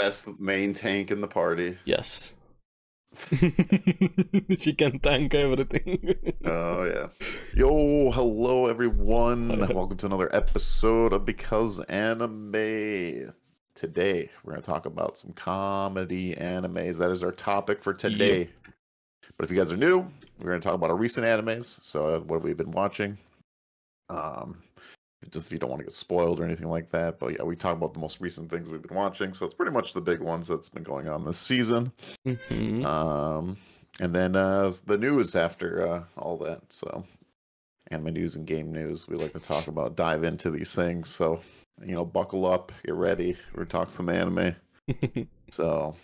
best main tank in the party. Yes. she can tank everything. Oh yeah. Yo, hello everyone. Welcome to another episode of Because Anime. Today we're gonna talk about some comedy animes. That is our topic for today. But if you guys are new, we're gonna talk about our recent animes. So uh, what have we been watching? Um, just if you don't want to get spoiled or anything like that. But yeah, we talk about the most recent things we've been watching. So it's pretty much the big ones that's been going on this season. Mhm. Um, and then uh, the news after uh, all that. So, anime news and game news. We like to talk about, dive into these things. So, you know, buckle up, get ready. We're talking some anime. So,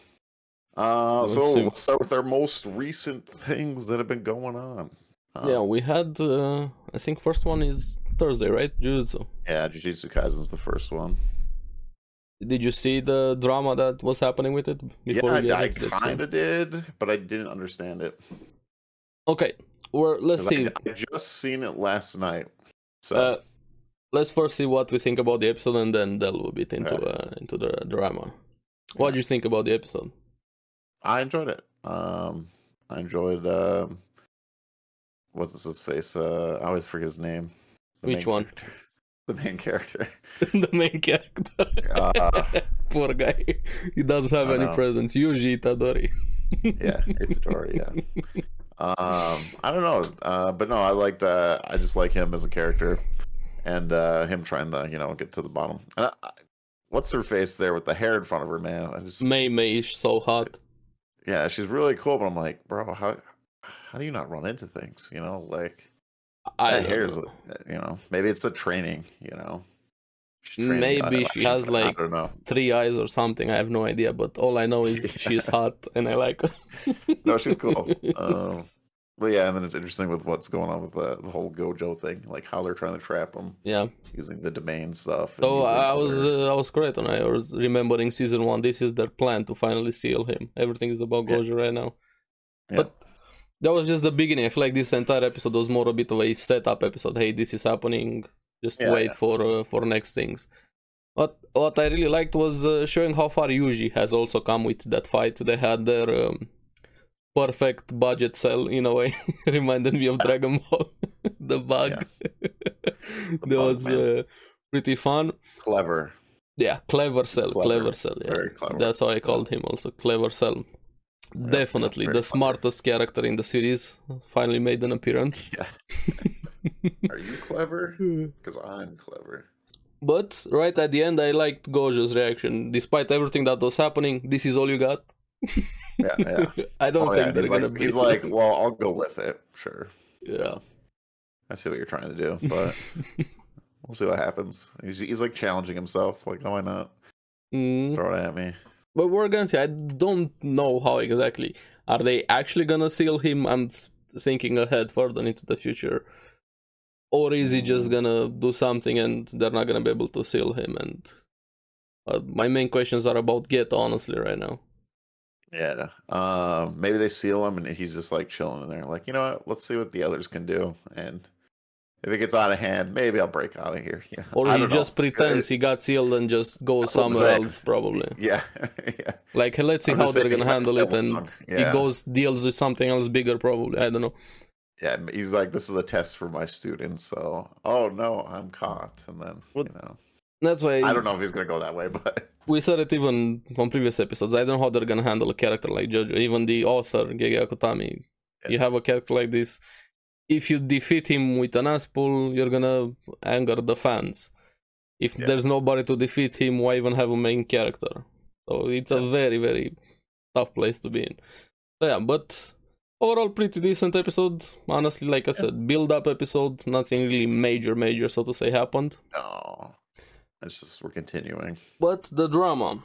uh, so see. let's start with our most recent things that have been going on. Um, yeah, we had. Uh, I think first one is Thursday, right? Jujutsu. yeah, Jujutsu Kaisen's the first one. Did you see the drama that was happening with it before yeah, I, I into the episode? kind of did, but I didn't understand it. Okay, well, let's see. I, I just seen it last night. So, Uh, let's first see what we think about the episode, and then delve a bit into Okay. uh, into the drama. What do you think about the episode? I enjoyed it. Um, I enjoyed. Um, what's his face? Uh, I always forget his name. Which one? character. The main character. the main character. Uh, Poor guy. He doesn't have any know. presence. Yuji Itadori. yeah, Itadori. Yeah. Um, I don't know, uh, but no, I liked. Uh, I just like him as a character, and uh, him trying to, you know, get to the bottom. And I, I, what's her face there with the hair in front of her, man? I just, Mei Mei is so hot. yeah, she's really cool. But I'm like, bro, how, how do you not run into things? You know, like. I that don't hair is, know. you know, maybe it's a training, you know. Training- Maybe she has, like, I don't know. three eyes or something. I have no idea, but all I know is she's hot and I like her. No, she's cool. um, but yeah, and then it's interesting with what's going on with the, the whole Gojo thing, like how they're trying to trap him yeah. using the domain stuff. and So I was uh, I was correct when I was remembering season one. This is their plan to finally seal him. Everything is about Yeah. Gojo right now. Yeah. But that was just the beginning. I feel like this entire episode was more a bit of a setup episode. Hey, this is happening. Just Yeah, wait yeah. for uh, for next things. What what I really liked was uh, showing how far Yuji has also come with that fight. They had their um, perfect budget cell in a way. Reminded me of Dragon Ball, the bug. that bug, was uh, pretty fun. clever, Yeah, clever cell, Clever. clever, cell. Yeah, very clever. that's how I called him. Also, clever cell. Yeah, Definitely very the clever. smartest character in the series. Finally made an appearance. Yeah. Are you clever? Because I'm clever. But right at the end, I liked Gojo's reaction. Despite everything that was happening, this is all you got. Yeah, yeah. I don't Oh, think yeah. they're He's gonna like, he's him. like, well, I'll go with it. Sure. yeah. I see what you're trying to do, but we'll see what happens. He's, he's like challenging himself. Like, no, why not? Mm. Throw it at me. But we're gonna see. I don't know how exactly. Are they actually gonna seal him? I'm thinking ahead further into the future. Or is he just gonna do something and they're not gonna be able to seal him? And uh, my main questions are about Get, honestly, right now. Yeah. Um, maybe they seal him and he's just like chilling in there. Like, you know what? Let's see what the others can do. And if it gets out of hand, maybe I'll break out of here. Yeah. Or he don't know. just pretends he got sealed and just goes That's what I'm somewhere else, probably. Yeah. yeah. Like, let's see I'm how they're gonna handle it, and along. he goes deals with something else bigger, probably. I don't know. Yeah. He's like, this is a test for my students. So, oh no, I'm caught. And then, What- you know, That's why I don't know if he's going to go that way, but we said it even on previous episodes. I don't know how they're gonna handle a character like Gojo. Even the author Gege Akutami, you have a character like this. If you defeat him with an ass pull, you're gonna anger the fans. If Yeah. there's nobody to defeat him, why even have a main character? So it's a very very tough place to be in. So yeah, but overall pretty decent episode. Honestly, like I said, build up episode. Nothing really major major so to say happened. no. It's just, we're continuing. But the drama.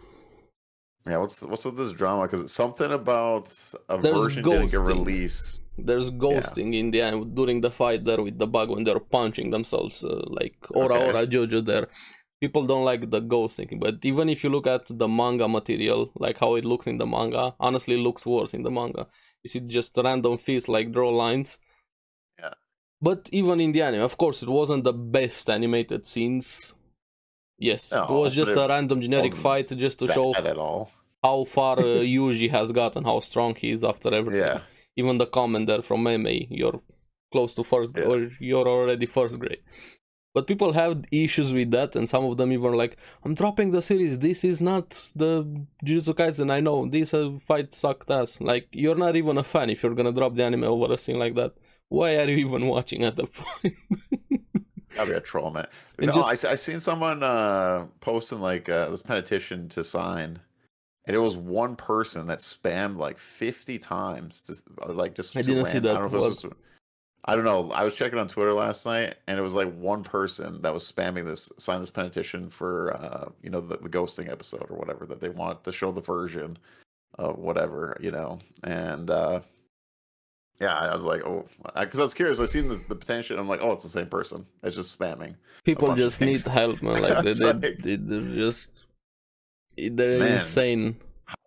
Yeah, what's what's with this drama? Because it's something about a There's version didn't get ghosting. released. There's ghosting in the end during the fight there with the bug when they're punching themselves, uh, like Ora Okay. Ora Jojo there. People don't like the ghosting, but even if you look at the manga material, like how it looks in the manga, honestly, it looks worse in the manga. You see just random feats like draw lines. Yeah. But even in the anime, of course, it wasn't the best animated scenes. Yes, it was just but a random generic fight just to show how far uh, Yuji has gotten, how strong he is after everything. Yeah. Even the commander from Mei Mei, you're close to first Yeah. or you're already first grade. But people have issues with that, and some of them even like, I'm dropping the series. This is not the Jujutsu Kaisen I know. This uh, fight sucked ass. Like, you're not even a fan if you're gonna drop the anime over a scene like that. Why are you even watching at the point? I'll be a troll, man. And No, just- I, I seen someone uh, posting like uh, this petition to sign, and it was one person that spammed like 50 times, just uh, like just. I didn't see random- I that. don't, know if it was- I don't know. I was checking on Twitter last night, and it was like one person that was spamming this, sign this petition for, uh, you know, the, the ghosting episode or whatever that they want to show the version of whatever, you know, and. uh yeah, I was like, oh, because I was curious. I seen the, the petition. I'm like, oh, it's the same person. It's just spamming. People just need help, man. Like, they, they, like- they, they're just. They're Man. insane.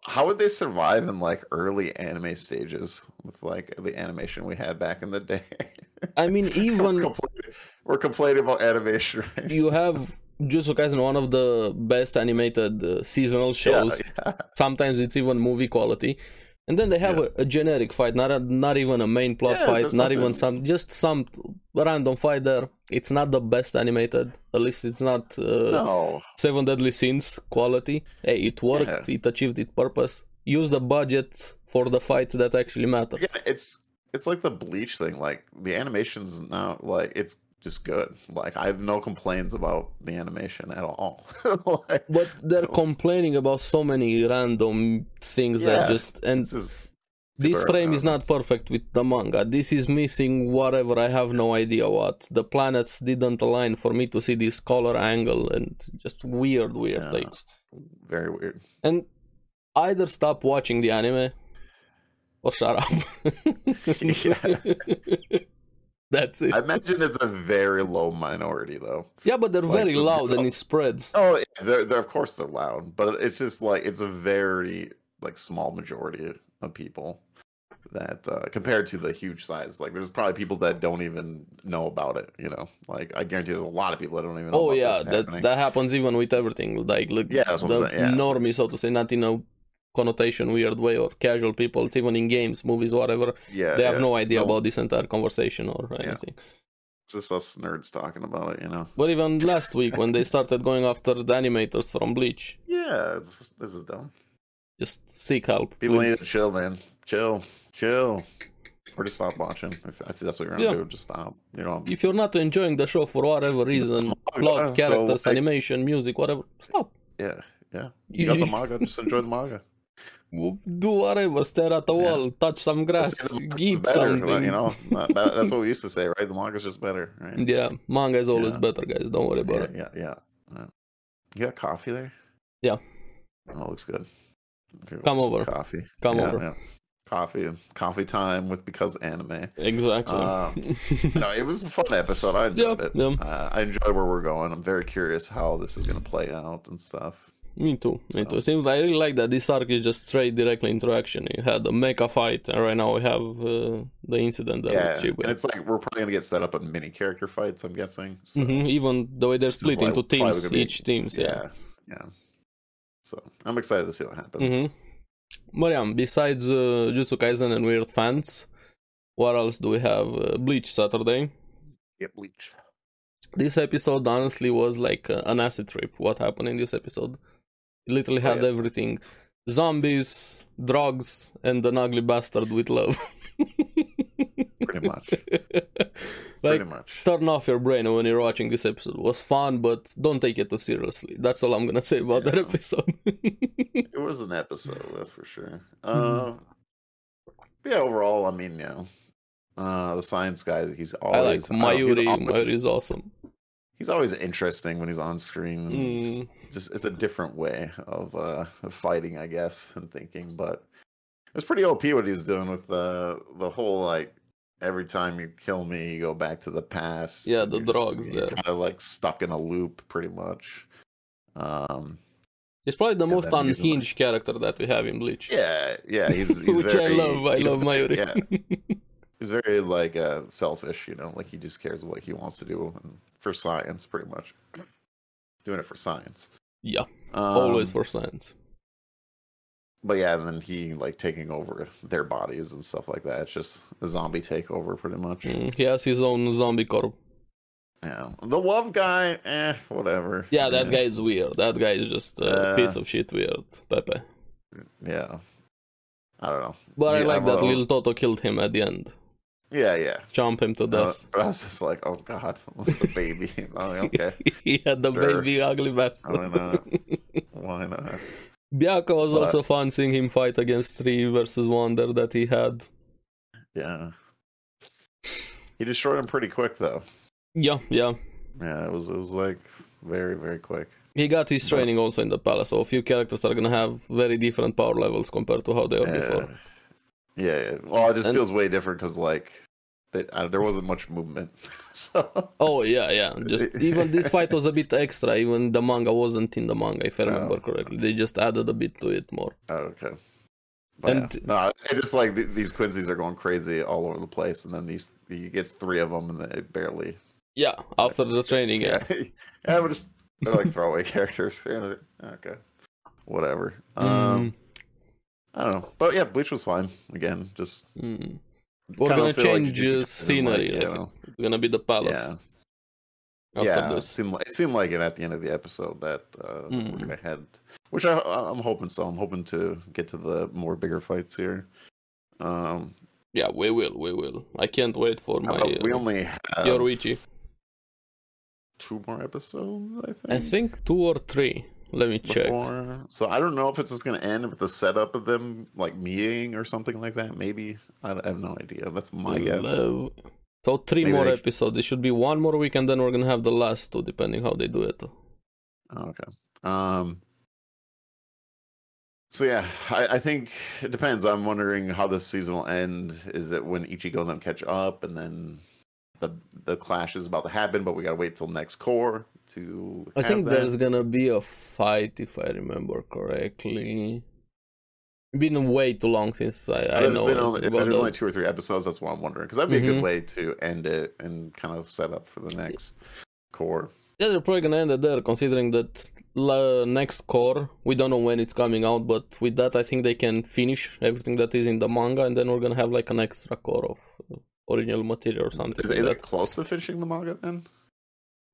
How would they survive in like early anime stages with like the animation we had back in the day? I mean, we're, even complaining, we're complaining about animation, right? you have Jujutsu Kaisen, one of the best animated uh, seasonal shows. Yeah, yeah. Sometimes it's even movie quality. And then they have Yeah. a, a generic fight, not a, not even a main plot Yeah, fight, not even some, just some random fight there. It's not the best animated. At least it's not uh, No, Seven Deadly Sins quality. Hey, it worked. It achieved its purpose. Use the budget for the fight that actually matters. yeah, it's it's like the Bleach thing. Like the animation's now like it's just good. Like I have no complaints about the animation at all. like, But they're complaining about so many random things Yeah, that just and this is this are- frame is don't perfect with the manga. This is missing whatever. I have no idea what. The planets didn't align for me to see this color angle and just weird, weird Yeah. things. very weird. And either stop watching the anime or shut up. That's it. I imagine it's a very low minority though. yeah, but they're like very loud and it spreads. Oh, they're, they're of course they're loud, but it's just like it's a very like small majority of people that uh, compared to the huge size. Like there's probably people that don't even know about it. You know, like I guarantee there's a lot of people that don't even know. Oh about yeah, this that happening. that happens even with everything. Like look, Yeah, that's what I'm the saying, yeah. normie, so to say, not in a connotation weird way or casual people. It's even in games, movies, whatever. yeah, they have yeah. no idea No. about this entire conversation or Yeah. anything. It's just us nerds talking about it. You know. But even last week when they started going after the animators from Bleach, Yeah, it's, this is dumb. just seek help. People please. need to chill, man. Chill, chill, or just stop watching. If, if that's what you're gonna Yeah. do, just stop. You know. If you're not enjoying the show for whatever reason, plot, so, characters, like- animation, music, whatever, stop. Yeah, yeah. You, You got the manga. Just enjoy the manga. Do whatever, stare at the Yeah. wall, touch some grass, eat better, something. You know, That- that- that's what we used to say, right? The manga's just better, right? Yeah, manga is always Yeah. better, guys. Don't worry about yeah, it. yeah, yeah. You got coffee there? Yeah. Oh, looks good. Come over. Coffee. Come over. yeah. Coffee and coffee time with because anime. Exactly. Um, No, it was a fun episode. I enjoyed Yeah, it. Uh, I enjoy where we're going. I'm very curious how this is going to play out and stuff. Me too. Me So- too. Seems I really like that this arc is just straight directly into action. You had a mecha fight, and right now we have uh, the incident that yeah, and it's like we're probably going to get set up in mini character fights. I'm guessing. So, Mhm, Even the way they're split like into teams, be- each teams. Yeah. yeah, yeah. So I'm excited to see what happens. hmm But yeah, besides uh, Jutsu Kaisen and Weird Fans, what else do we have? Uh, Bleach Saturday. Get bleach. This episode honestly was like uh, an acid trip. What happened in this episode? It literally Oh, had yeah. everything: zombies, drugs, and an ugly bastard with love. Pretty much. like Pretty much. turn off your brain when you're watching this episode. It was fun, but don't take it too seriously. That's all I'm gonna say about that episode. It was an episode, that's for sure. Uh, yeah, overall, I mean, you know, uh, the science guy, he's I like always I don't know, he's always- Mayuri is awesome. He's always interesting when he's on screen. It's Mm, just it's a different way of uh of fighting, I guess, and thinking. But it was pretty OP what he was doing with the the whole like every time you kill me, you go back to the past. Yeah, the just- drugs you're kind of like stuck in a loop, pretty much. Um, he's probably the most he's like- unhinged character that we have in Bleach. yeah, yeah, he's, he's Which very, I love. I love Mayuri. Yeah, he's very like uh selfish, you know, like he just cares what he wants to do for science, pretty much. Doing it for science. yeah, Um, always for science. but yeah, and then he like taking over their bodies and stuff like that. It's just a zombie takeover, pretty much. Mm, he has his own zombie corp. Yeah, the love guy, eh, whatever. Yeah, that guy is weird. That guy is just a Uh, piece of shit weird, Pepe. Yeah, I don't know. But I Yeah, like that little Toto killed him at the end. Yeah, yeah. Jump him to Uh, death. but I was just like, oh god, the baby. oh, okay, he had the Sure. baby ugly bastard. why not? Why not? Bianca was But- also fun seeing him fight against Three versus Wonder that he had. Yeah. He destroyed him pretty quick though. Yeah, yeah. Yeah, it was it was like very very quick. He got his But- training also in the palace, so a few characters are gonna have very different power levels compared to how they were Yeah. before. Yeah, yeah. Well, it just And- feels way different because like they, uh, there wasn't much movement. so Oh yeah, yeah. Just even this fight was a bit extra. Even the manga wasn't in the manga, if I No. remember correctly. They just added a bit to it more. Oh, okay. But And- yeah. no, it just like th- these Quincy's are going crazy all over the place, and then these he gets three of them, and they barely. Yeah, after the training, yeah. Yeah, yeah, but just they're like throwaway characters. Okay, whatever. Um, Mm, I don't know, but yeah, Bleach was fine. Again, just mm. We're kinda gonna feel like change Jujutsu uh, scenery. like, you know, It's gonna be the palace yeah, after yeah. It seemed like it seemed like it at the end of the episode that uh, Mm. we're gonna head, which I I'm hoping so. I'm hoping to get to the more bigger fights here. Um, Yeah, we will, we will. I can't wait for my uh, we only have Yoruichi. two more episodes. I think. I think two or three. Let me check. before. So I don't know if it's just going to end with the setup of them like meeting or something like that. Maybe I have no idea. That's my guess. Elev- So three Maybe more they- episodes. It should be one more week, and then we're gonna have the last two, depending how they do it. Oh, okay. Um. So yeah, I, I think it depends. I'm wondering how this season will end. Is it when Ichigo and them catch up, and then the the clash is about to happen, but we gotta wait till next core to. I think there's gonna be a fight, if I remember correctly. Been way too long since I, I know. been only, if there's the- only two or three episodes. That's what I'm wondering because that'd be a Mhm. good way to end it and kind of set up for the next core. Yeah, they're probably gonna end it there, considering that la- next core, we don't know when it's coming out, but with that, I think they can finish everything that is in the manga, and then we're gonna have like an extra core of original material or something Is, like is that. close to finishing the manga then?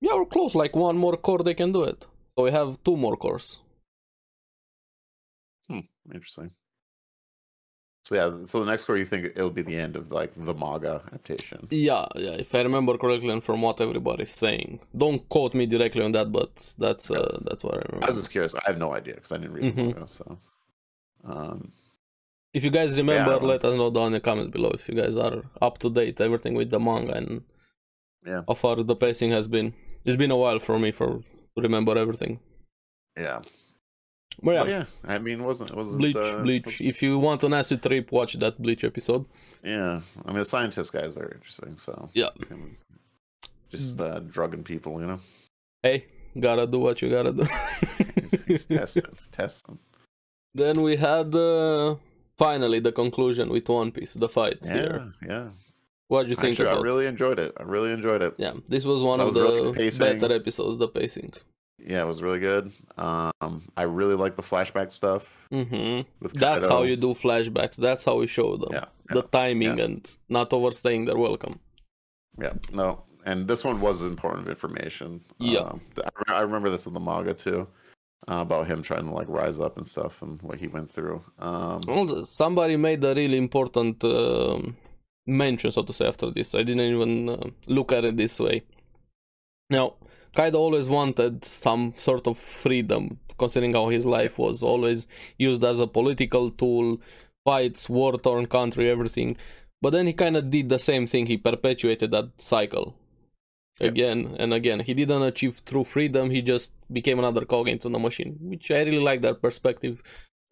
Yeah, we're close. Like one more core, they can do it. So we have two more cores. Hmm, interesting. So yeah, so the next core you think it'll be the end of like the manga adaptation? Yeah, yeah. If I remember correctly, and from what everybody's saying, don't quote me directly on that, but that's uh, that's what I remember. I was just curious. I have no idea because I didn't read the Mhm. manga. So, um, If you guys remember, I let us know down in the comments below if you guys are up to date, everything with the manga and Yeah. how far the pacing has been. It's been a while for me for to remember everything. yeah, But yeah, But yeah. I mean, it wasn't it wasn't Bleach, uh, Bleach. If you want an acid trip, watch that Bleach episode. Yeah, I mean, the scientist guys are interesting. So Yeah. just uh, drugging people, you know. Hey, gotta do what you gotta do. He's, he's testing, testing. then we had uh, finally the conclusion with One Piece, the fight Yeah, here. yeah. What do you think Actually, I really enjoyed it. I really enjoyed it. Yeah, this was one That of was the pacing. better episodes. The pacing. Yeah, it was really good. Um, I really like the flashback stuff. Mm-hmm. That's how you do flashbacks. That's how we show them. Yeah, The timing yeah. and not overstaying their welcome. Yeah, no, and this one was important information. Yeah. Um, I, I remember this in the manga too, uh, about him trying to like rise up and stuff and what he went through. Um, Also, somebody made a really important um mention, so to say, after this. I didn't even uh, look at it this way. Now, Kaido always wanted some sort of freedom, considering how his life was always used as a political tool, fights, war torn country, everything. But then he kind of did the same thing. He perpetuated that cycle Yeah. again and again. He didn't achieve true freedom. He just became another cog into the machine, which I really like that perspective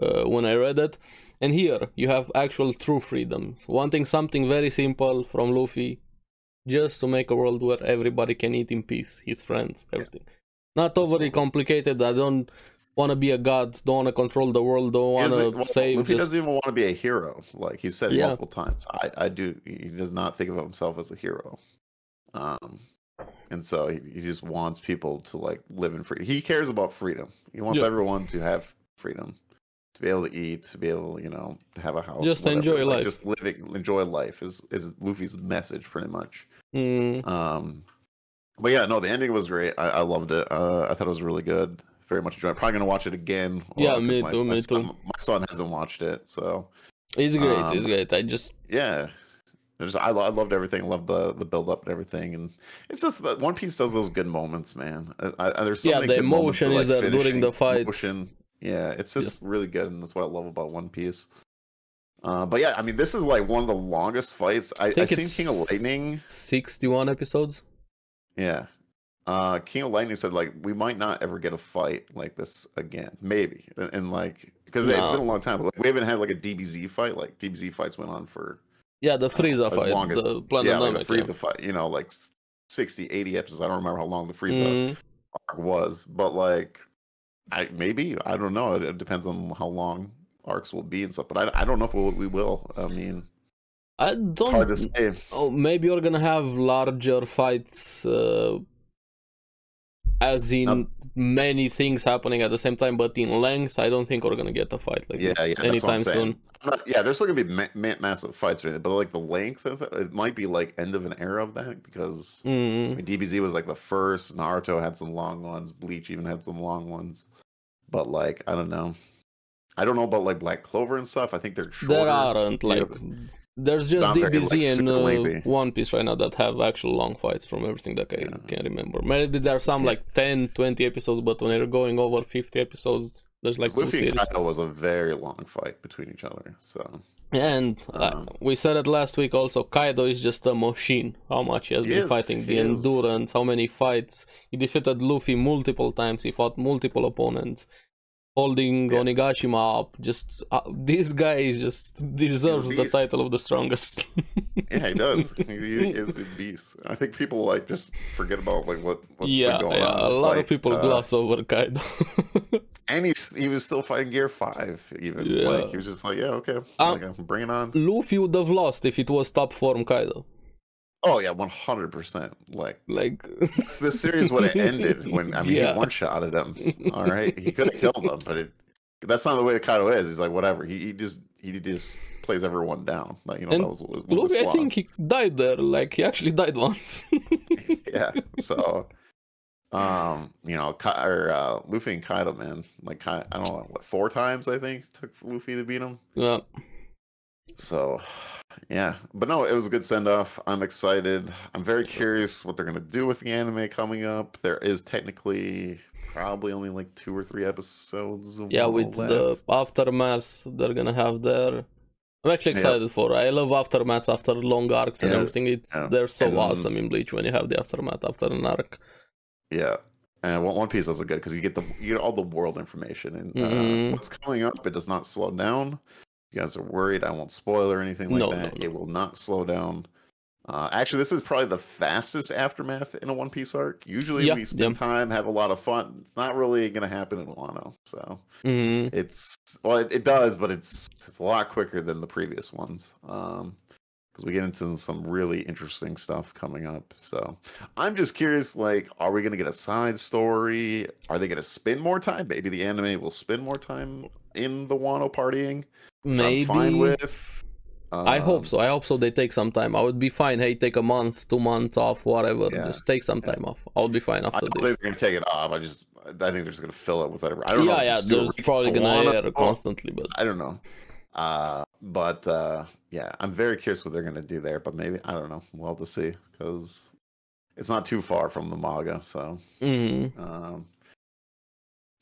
uh, when I read it. And here you have actual true freedom, wanting something very simple from Luffy, just to make a world where everybody can eat in peace, his friends, everything. Not overly complicated. I don't want to be a god. Don't want to control the world. Don't want to well, save. Luffy Just doesn't even want to be a hero. Like he said Yeah. multiple times, I, I do. He does not think of himself as a hero. Um, and so he, he just wants people to like live in freedom. He cares about freedom. He wants Yeah. everyone to have freedom to be able to eat, to be able, you know, to have a house. Just whatever. enjoy Like, life. Just living, enjoy life is is Luffy's message, pretty much. Mm, Um, but yeah, no, the ending was great. I, I loved it. Uh, I thought it was really good. Very much enjoyed. it. Probably gonna watch it again. Yeah, 'cause me my, too, my me son, too. My son hasn't watched it, so it's great. it's Um, great. I just yeah. I, lo- I loved everything. Loved the the build up and everything, and it's just that One Piece does those good moments, man. I, I, there's so Yeah, the emotion is like, there during the emotion. Yeah, it's just Just- really good, and that's what I love about One Piece. Uh, but yeah, I mean, this is like one of the longest fights. I, I, think seen King of Lightning. 61 episodes. Yeah. Uh, King of Lightning said like we might not ever get a fight like this again, maybe, and, and like because it's been a long time. But like, we haven't had like a DBZ fight. Like DBZ fights went on for Yeah, the Frieza as fight, long as the yeah, Planet like the Frieza fight. You know, like 60, 80 episodes. I don't remember how long the Frieza Mm, arc was, but like, I maybe I don't know. It, it depends on how long arcs will be and stuff. But I, I don't know if we'll, we will. I mean, I it's hard to don't. say. Oh, maybe you're gonna have larger fights, uh, as in Not- many things happening at the same time, but in length, I don't think we're gonna get a fight like Yeah, this yeah, that's what I'm anytime soon. Not- yeah, there's still gonna be ma- ma- massive fights, or anything, but like the length of it, it might be like end of an era of that because I Mm, mean, DBZ was like the first. Naruto had some long ones. Bleach even had some long ones. But like, I don't know. I don't know about like Black Clover and stuff. I think they're shorter. there aren't like. There's just DBZ and uh. One Piece right now that have actual long fights from everything that I Yeah. can remember. Maybe there are some Yeah. like 10, 20 episodes, but when you're going over 50 episodes, there's like Luffy and. Kaido was a very long fight between each other. So And uh, Um, we said it last week also, Kaido is just a machine. How much he has He been is, fighting, the he is. endurance, how many fights. He defeated Luffy multiple times, he fought multiple opponents. Holding Yeah. Onigashima up, just uh, this guy just deserves the title of the strongest. yeah, he does. he, he is a beast. I think people like just forget about like what what's yeah, been going yeah, on. a lot like, of people uh, gloss over Kaido. and he's he was still fighting Gear Five. Even Yeah. like he was just like, yeah, okay, Um, like, bring it on. Luffy would have lost if it was top form Kaido. Oh yeah, one hundred percent. Like Like, the series would have ended when I mean Yeah. he one shot at him. All right, he could have killed him, but it, that's not the way the Kaido is. He's like whatever. He, he just he just plays everyone down. Like you know And that was, was Luffy, I think he died there. Like, he actually died once. yeah. So, um, you know, Ka- or uh, Luffy and Kaido, man, like Kai, I don't know what four times I think took Luffy to beat him. yeah. So, yeah, but no, it was a good send off. I'm excited. I'm very curious what they're gonna do with the anime coming up. There is technically probably only like two or three episodes. Of yeah with left. the aftermath they're gonna have there i'm actually excited for it. i love aftermaths after long arcs and Yeah, everything it's yeah. they're so And- awesome in bleach when you have the aftermath after an arc Yeah. And One Piece does it good because you get the you get all the world information and uh, Mhm. what's coming up. It does not slow down. You guys are worried. I won't spoil or anything like No, no, that. no. It will not slow down. Uh, actually, this is probably the fastest aftermath in a One Piece arc. Usually, Yeah, we spend time, have a lot of fun. It's not really going to happen in Wano. So Mhm. it's well, it, it does, but it's it's a lot quicker than the previous ones. Um, because we get into some really interesting stuff coming up. So I'm just curious, like, are we gonna get a side story? Are they gonna spend more time? Maybe the anime will spend more time in the Wano partying. Maybe I'm fine with. i hope Um, so i hope so they take some time i would be fine hey take a month two months off whatever Yeah, just take some yeah. time off i would be fine I after don't this think they're gonna take it off. I just, I think they're just gonna fill it with whatever. I don't know. yeah if yeah a there's probably gonna air constantly but I don't know. Uh, but uh, yeah, I'm very curious what they're gonna do there. But maybe I don't know. We'll have to see because it's not too far from the manga. So, Mhm. um,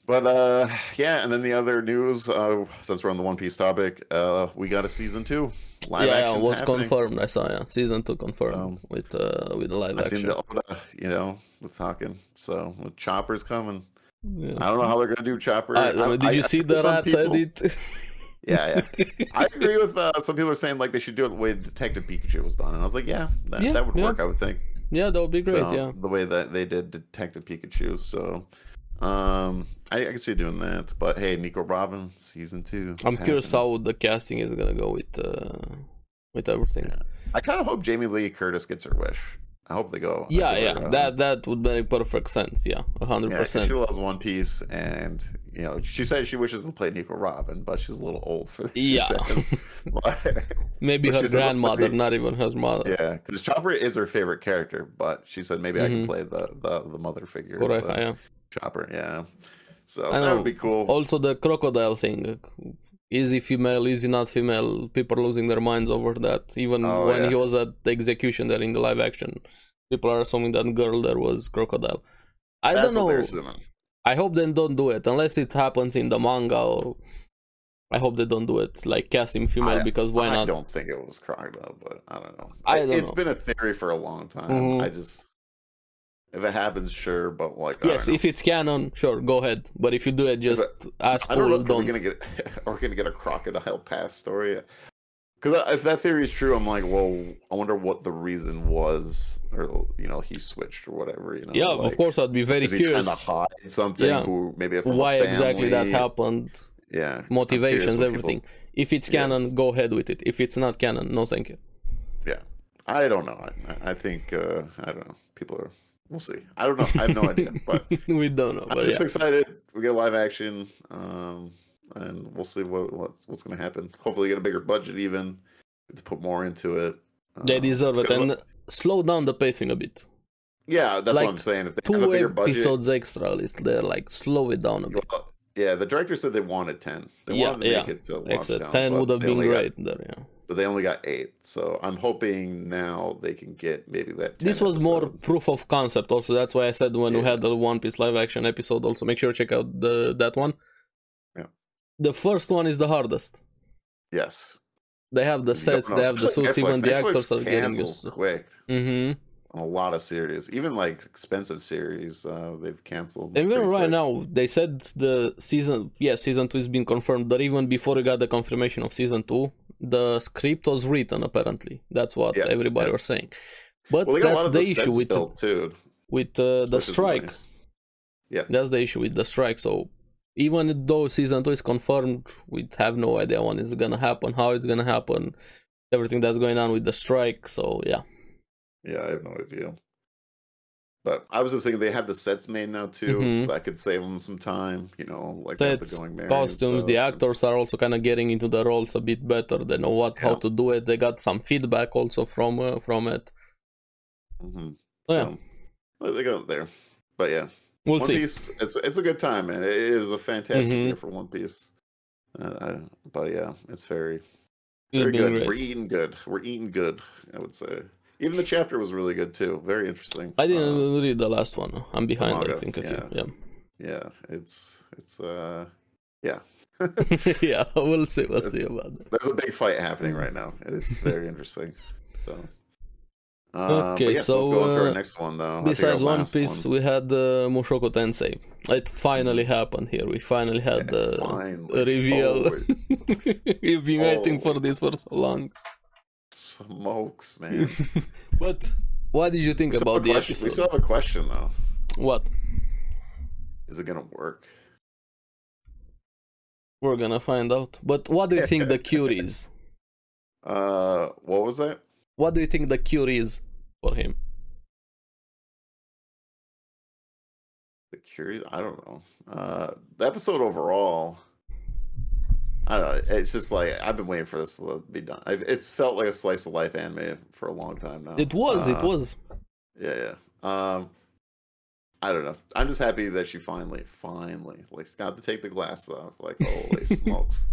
but uh, yeah, and then the other news, uh, since we're on the One Piece topic, uh, we got a season two. Live yeah, action it was happening. confirmed i saw yeah season two confirmed Um, with uh with the live I seen action the Oda, you know, was talking. So with Chopper's coming. Yeah. I don't know how they're gonna do Chopper. Uh, I- did I- you I see the rat people- edit? Yeah, yeah. I agree with uh, some people are saying like they should do it the way Detective Pikachu was done, and I was like, yeah, that, Yeah, that would yeah. work. I would think. yeah, that would be great. So, yeah. the way that they did Detective Pikachu. So, um, I, I can see doing that. But hey, Nico Robin season two. I'm curious how the casting is gonna go with uh with everything. Yeah. I kind of hope Jamie Lee Curtis gets her wish. I hope they go. Yeah, yeah, that that would make perfect sense. Yeah, hundred Yeah, percent. she loves One Piece, and you know, she says she wishes to play Nico Robin, but she's a little old for this. Yeah. Maybe her grandmother, not even her mother. yeah, because Chopper is her favorite character, but she said maybe I Mhm. can play the the, the mother figure. Correct. Yeah. Chopper, yeah. So that would be cool. Also, the crocodile thing. Is he female? Is he not female? People are losing their minds over that. Even Oh, when yeah. he was at the execution there in the live action, people are assuming that girl there was crocodile. I That's don't know. I hope they don't do it unless it happens in the manga or. I hope they don't do it like casting female I- because why I not? I don't think it was crocodile, but I don't know. I don't It's know. been a theory for a long time. Mhm. I just if it happens, sure, but like Yes, if it's canon, sure, go ahead. But if you do it just as I don't know don't. we're gonna get are we gonna get a crocodile past story. Because if that theory is true, I'm like, well, I wonder what the reason was, or you know, he switched or whatever. You know, Yeah, like, of course, I'd be very Is he trying curious to hide something? Yeah. Who maybe why exactly that happened, Yeah, motivations, everything. people- If it's Yeah. canon, go ahead with it. If it's not canon, no thank you. Yeah, I don't know. I, I think uh, I don't know. People are. We'll see. I don't know. I have no idea. But we don't know, I'm just yeah. excited. We get live action, um, and we'll see what what's what's gonna happen. Hopefully, get a bigger budget, even to put more into it. They Um, deserve it, and slow down the pacing a bit. yeah, that's like, what I'm saying. If they have a Two bigger budget, episodes extra at least they're like slow it down a bit. well, yeah, the director said they wanted ten. They Yeah, wanted to yeah. make it to launch Except down, ten would have been only got- great there. Yeah. But they only got eight. So I'm hoping now they can get maybe that. 10 This was more proof of concept. Also, that's why I said when we had the One Piece live action episode. Also, make sure to check out the that one. Yeah. The first one is the hardest. Yes. They have the sets, they have the suits, even the Netflix actors are getting used. to quick hmm a lot of series, even like expensive series. Uh, they've canceled. Even right quick. now, they said the season, yeah, season two has been confirmed, but even before we got the confirmation of season two, the script was written apparently. That's what Yeah, everybody yeah. was saying. But Well, they got a that's the issue with too. with uh, the strike. nice. Yeah. That's the issue with the strike. So even though season two is confirmed, we have no idea when it's gonna happen, how it's gonna happen, everything that's going on with the strike. So yeah, Yeah, I have no idea. But I was just thinking they have the sets made now too, Mhm. so I could save them some time. You know, like sets, the Going Merry costumes, the actors are also kind of getting into the roles a bit better. They know what how to do it. They got some feedback also from uh, from it. Mhm. So, yeah, So, they got there. But yeah, we'll One see. Piece. It's it's a good time, man. It is a fantastic Mhm. year for One Piece. Uh, I, but yeah, it's very very good. great. We're eating good. We're eating good. I would say. Even the chapter was really good too. Very interesting. I didn't Uh, read the last one. I'm behind. I think. yeah. Yeah. yeah, it's it's uh yeah. yeah, we'll see. We'll see about that. There's a big fight happening right now, and it's very interesting. So. Uh, Okay, yes, so, let's go on to uh, our next one though. Besides One Piece, one. we had uh, Mushoku Tensei. It finally happened here. We finally had Yeah, the finally. reveal. Holy We've been waiting for this for so long. Smokes, man. but what did you think about the question- episode? We still have a question though. What? Is it gonna work? We're gonna find out. But what do you think the cure is? Uh, what was that? What do you think the cure is for him? The curious. I don't know. Uh, the episode overall. I don't know. It's just like I've been waiting for this to be done. I've, it's felt like a slice of life anime for a long time now. It was, it Uh, was. Yeah, yeah. Um, I don't know. I'm just happy that she finally, finally, like, got to take the glass off. Like, holy smokes!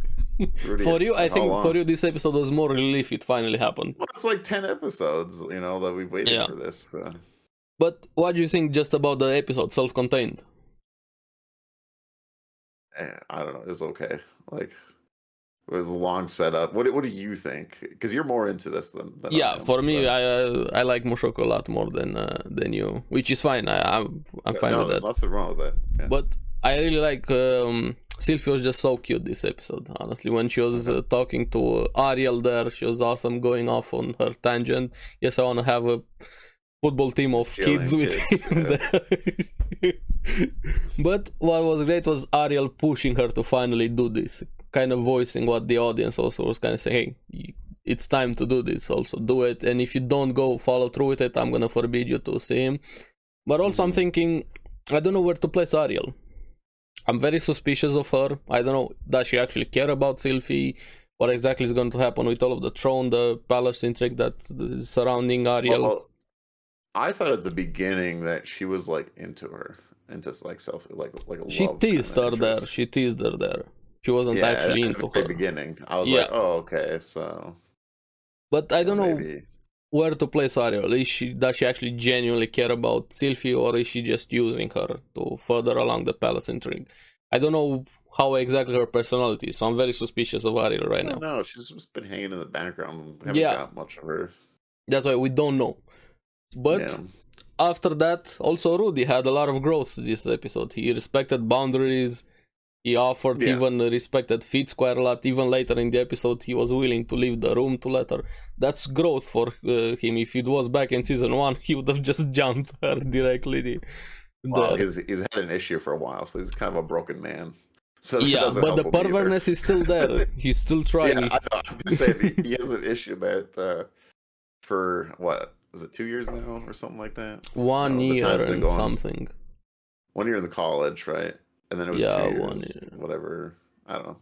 Rudy, For you, I think long? for you this episode was more relief it finally happened. Well, it's like ten episodes, you know, that we've waited Yeah. for this. Uh, But what do you think just about the episode, self-contained? eh, I don't know. It's okay. Like, it was a long setup. What What do you think? Because you're more into this than, than I yeah, am, for me, I uh, I like Mushoku a lot more than uh, than you, which is fine. I, I'm I'm Yeah, fine no, with that. nothing wrong with that. Yeah. But I really like um, Sylvie was just so cute this episode. Honestly, when she was uh, talking to Ariel there, she was awesome, going off on her tangent. Yes, I want to have a football team of Chilling kids with kids, him there. but what was great was Ariel pushing her to finally do this, kind of voicing what the audience also was kind of saying. Hey, it's time to do this. Also, do it. And if you don't go follow through with it, I'm gonna forbid you to see him. But also, I'm Mhm. thinking, I don't know where to place Ariel. I'm very suspicious of her. I don't know, does she actually care about Sylvie? What exactly is going to happen with all of the throne, the palace intrigue that is surrounding Ariel? Well, I thought at the beginning that she was like into her, into like self, like like a she teased her there. She teased her there. She wasn't yeah, actually into the her. beginning. I was Yeah. like, oh, okay, so But I don't know maybe. where to place Ariel. Is she does she actually genuinely care about Sylvie, or is she just using her to further along the palace intrigue? I don't know how exactly her personality is, so I'm very suspicious of Ariel right now. know. She's just been hanging in the background. We haven't Yeah. got much of her. That's why we don't know. But yeah. after that, also Rudy had a lot of growth this episode. He respected boundaries. He offered, Yeah. even respected Fitz quite a lot. Even later in the episode, he was willing to leave the room to let her. That's growth for uh, him. If it was back in season one, he would have just jumped her directly. Well, he's he's had an issue for a while, so he's kind of a broken man. So yeah, but the help him either. pervertness is still there. He's still trying. Yeah, I know. I'm just saying he, he has an issue that uh, for what was it two years now or something like that? One No, the year and something. One year in the college, right? And then it was Yeah, years, one year. whatever. I don't know.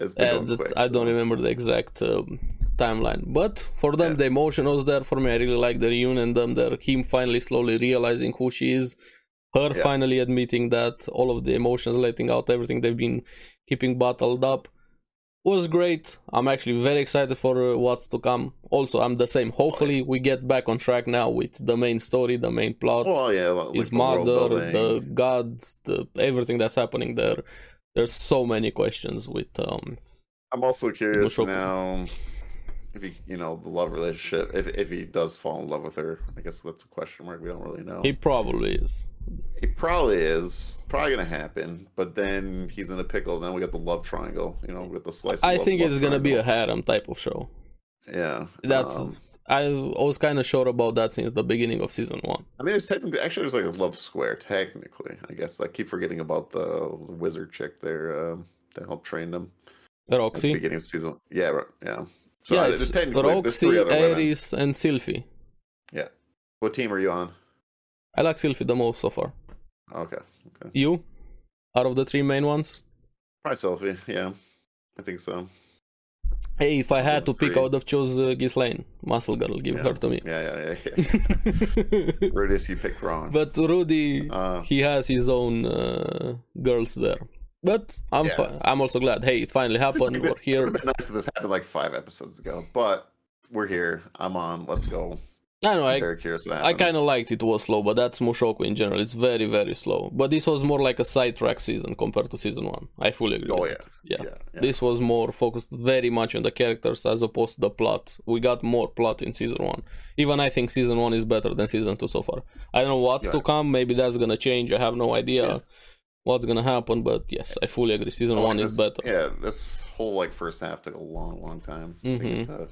Uh, that- quick. I don't remember the exact um, timeline, but for them, Yeah. the emotion was there for me. I really like the reunion, and them there, him finally slowly realizing who she is, her Yeah. finally admitting that all of the emotions, letting out everything they've been keeping bottled up, was great. I'm actually very excited for uh, what's to come. Also, I'm the same. Hopefully, we get back on track now with the main story, the main plot Oh yeah, like his the mother, the gods, the everything that's happening there. There's so many questions with um I'm also curious now if he, you know, the love relationship. If if he does fall in love with her, I guess that's a question mark. We don't really know. he probably is. He probably is probably gonna happen, but then he's in a pickle. Then we got the love triangle. You know, with the slice. Of I love, think love it's gonna be a harem type of show. yeah. That's um, I was kind of sure about that since the beginning of season one. I mean, it's technically actually there's like a love square. Technically, I guess I keep forgetting about the, the wizard chick there um, that helped train them at the Roxy, beginning of season. Yeah, right, yeah. So yeah, uh, it's Roxy, three other women. Eris, and Sylvie. Yeah. What team are you on? I like Sylvie the most so far. Okay, okay. You, out of the three main ones. Probably Sylvie. Yeah, I think so. Hey, if I had to the pick, I would have chose uh, Ghislaine, Muscle Girl. Give Yeah. her to me. Yeah, yeah, yeah. yeah. Rudis, you picked wrong. but Rudy, uh, he has his own uh, girls there. But I'm Yeah. fi- I'm also glad. Hey, it finally happened. It We're would here. have been nice if this happened like five episodes ago, but we're here. I'm on. Let's go. I know. I'm I very curious I kind of liked it was slow, but that's Mushoku in general. It's very very slow. But this was more like a sidetrack season compared to season one. I fully agree. Oh yeah. yeah. yeah, yeah. This was more focused very much on the characters as opposed to the plot. We got more plot in season one. Even I think season one is better than season two so far. I don't know what's to come. Maybe that's gonna change. I have no idea Yeah. what's gonna happen. But yes, I fully agree. Season Oh, one this- is better. Yeah, this whole like first half took a long, long time. Mhm. to-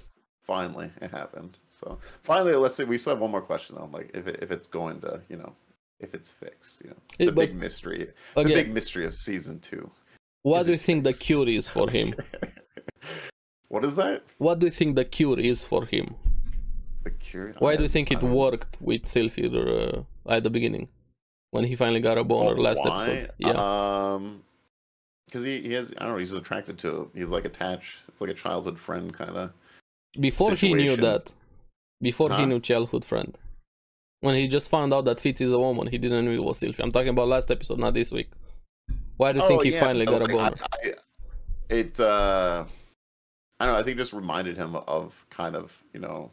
finally, it happened. So finally, let's say we still have one more question though. Like if it, if it's going to, you know, if it's fixed, you know, It- the but big mystery, again, the big mystery of season two. what do you think the cure is for him? what is that? What do you think the cure is for him? The cure. Why I- do you think it don't know. worked with Sylvie uh, at the beginning when he finally got a boner Oh, last why? episode? Yeah, Um, because he, he has I don't know he's attracted to he's like attached. It's like a childhood friend kind of. Before he knew that, before he knew childhood friend, when he just found out that Fitz is a woman, he didn't know it was Sylvie. I'm talking about last episode, not this week. Why do you think he finally got a boner? Oh, I, I, it uh, I don't know. I think it just reminded him of kind of you know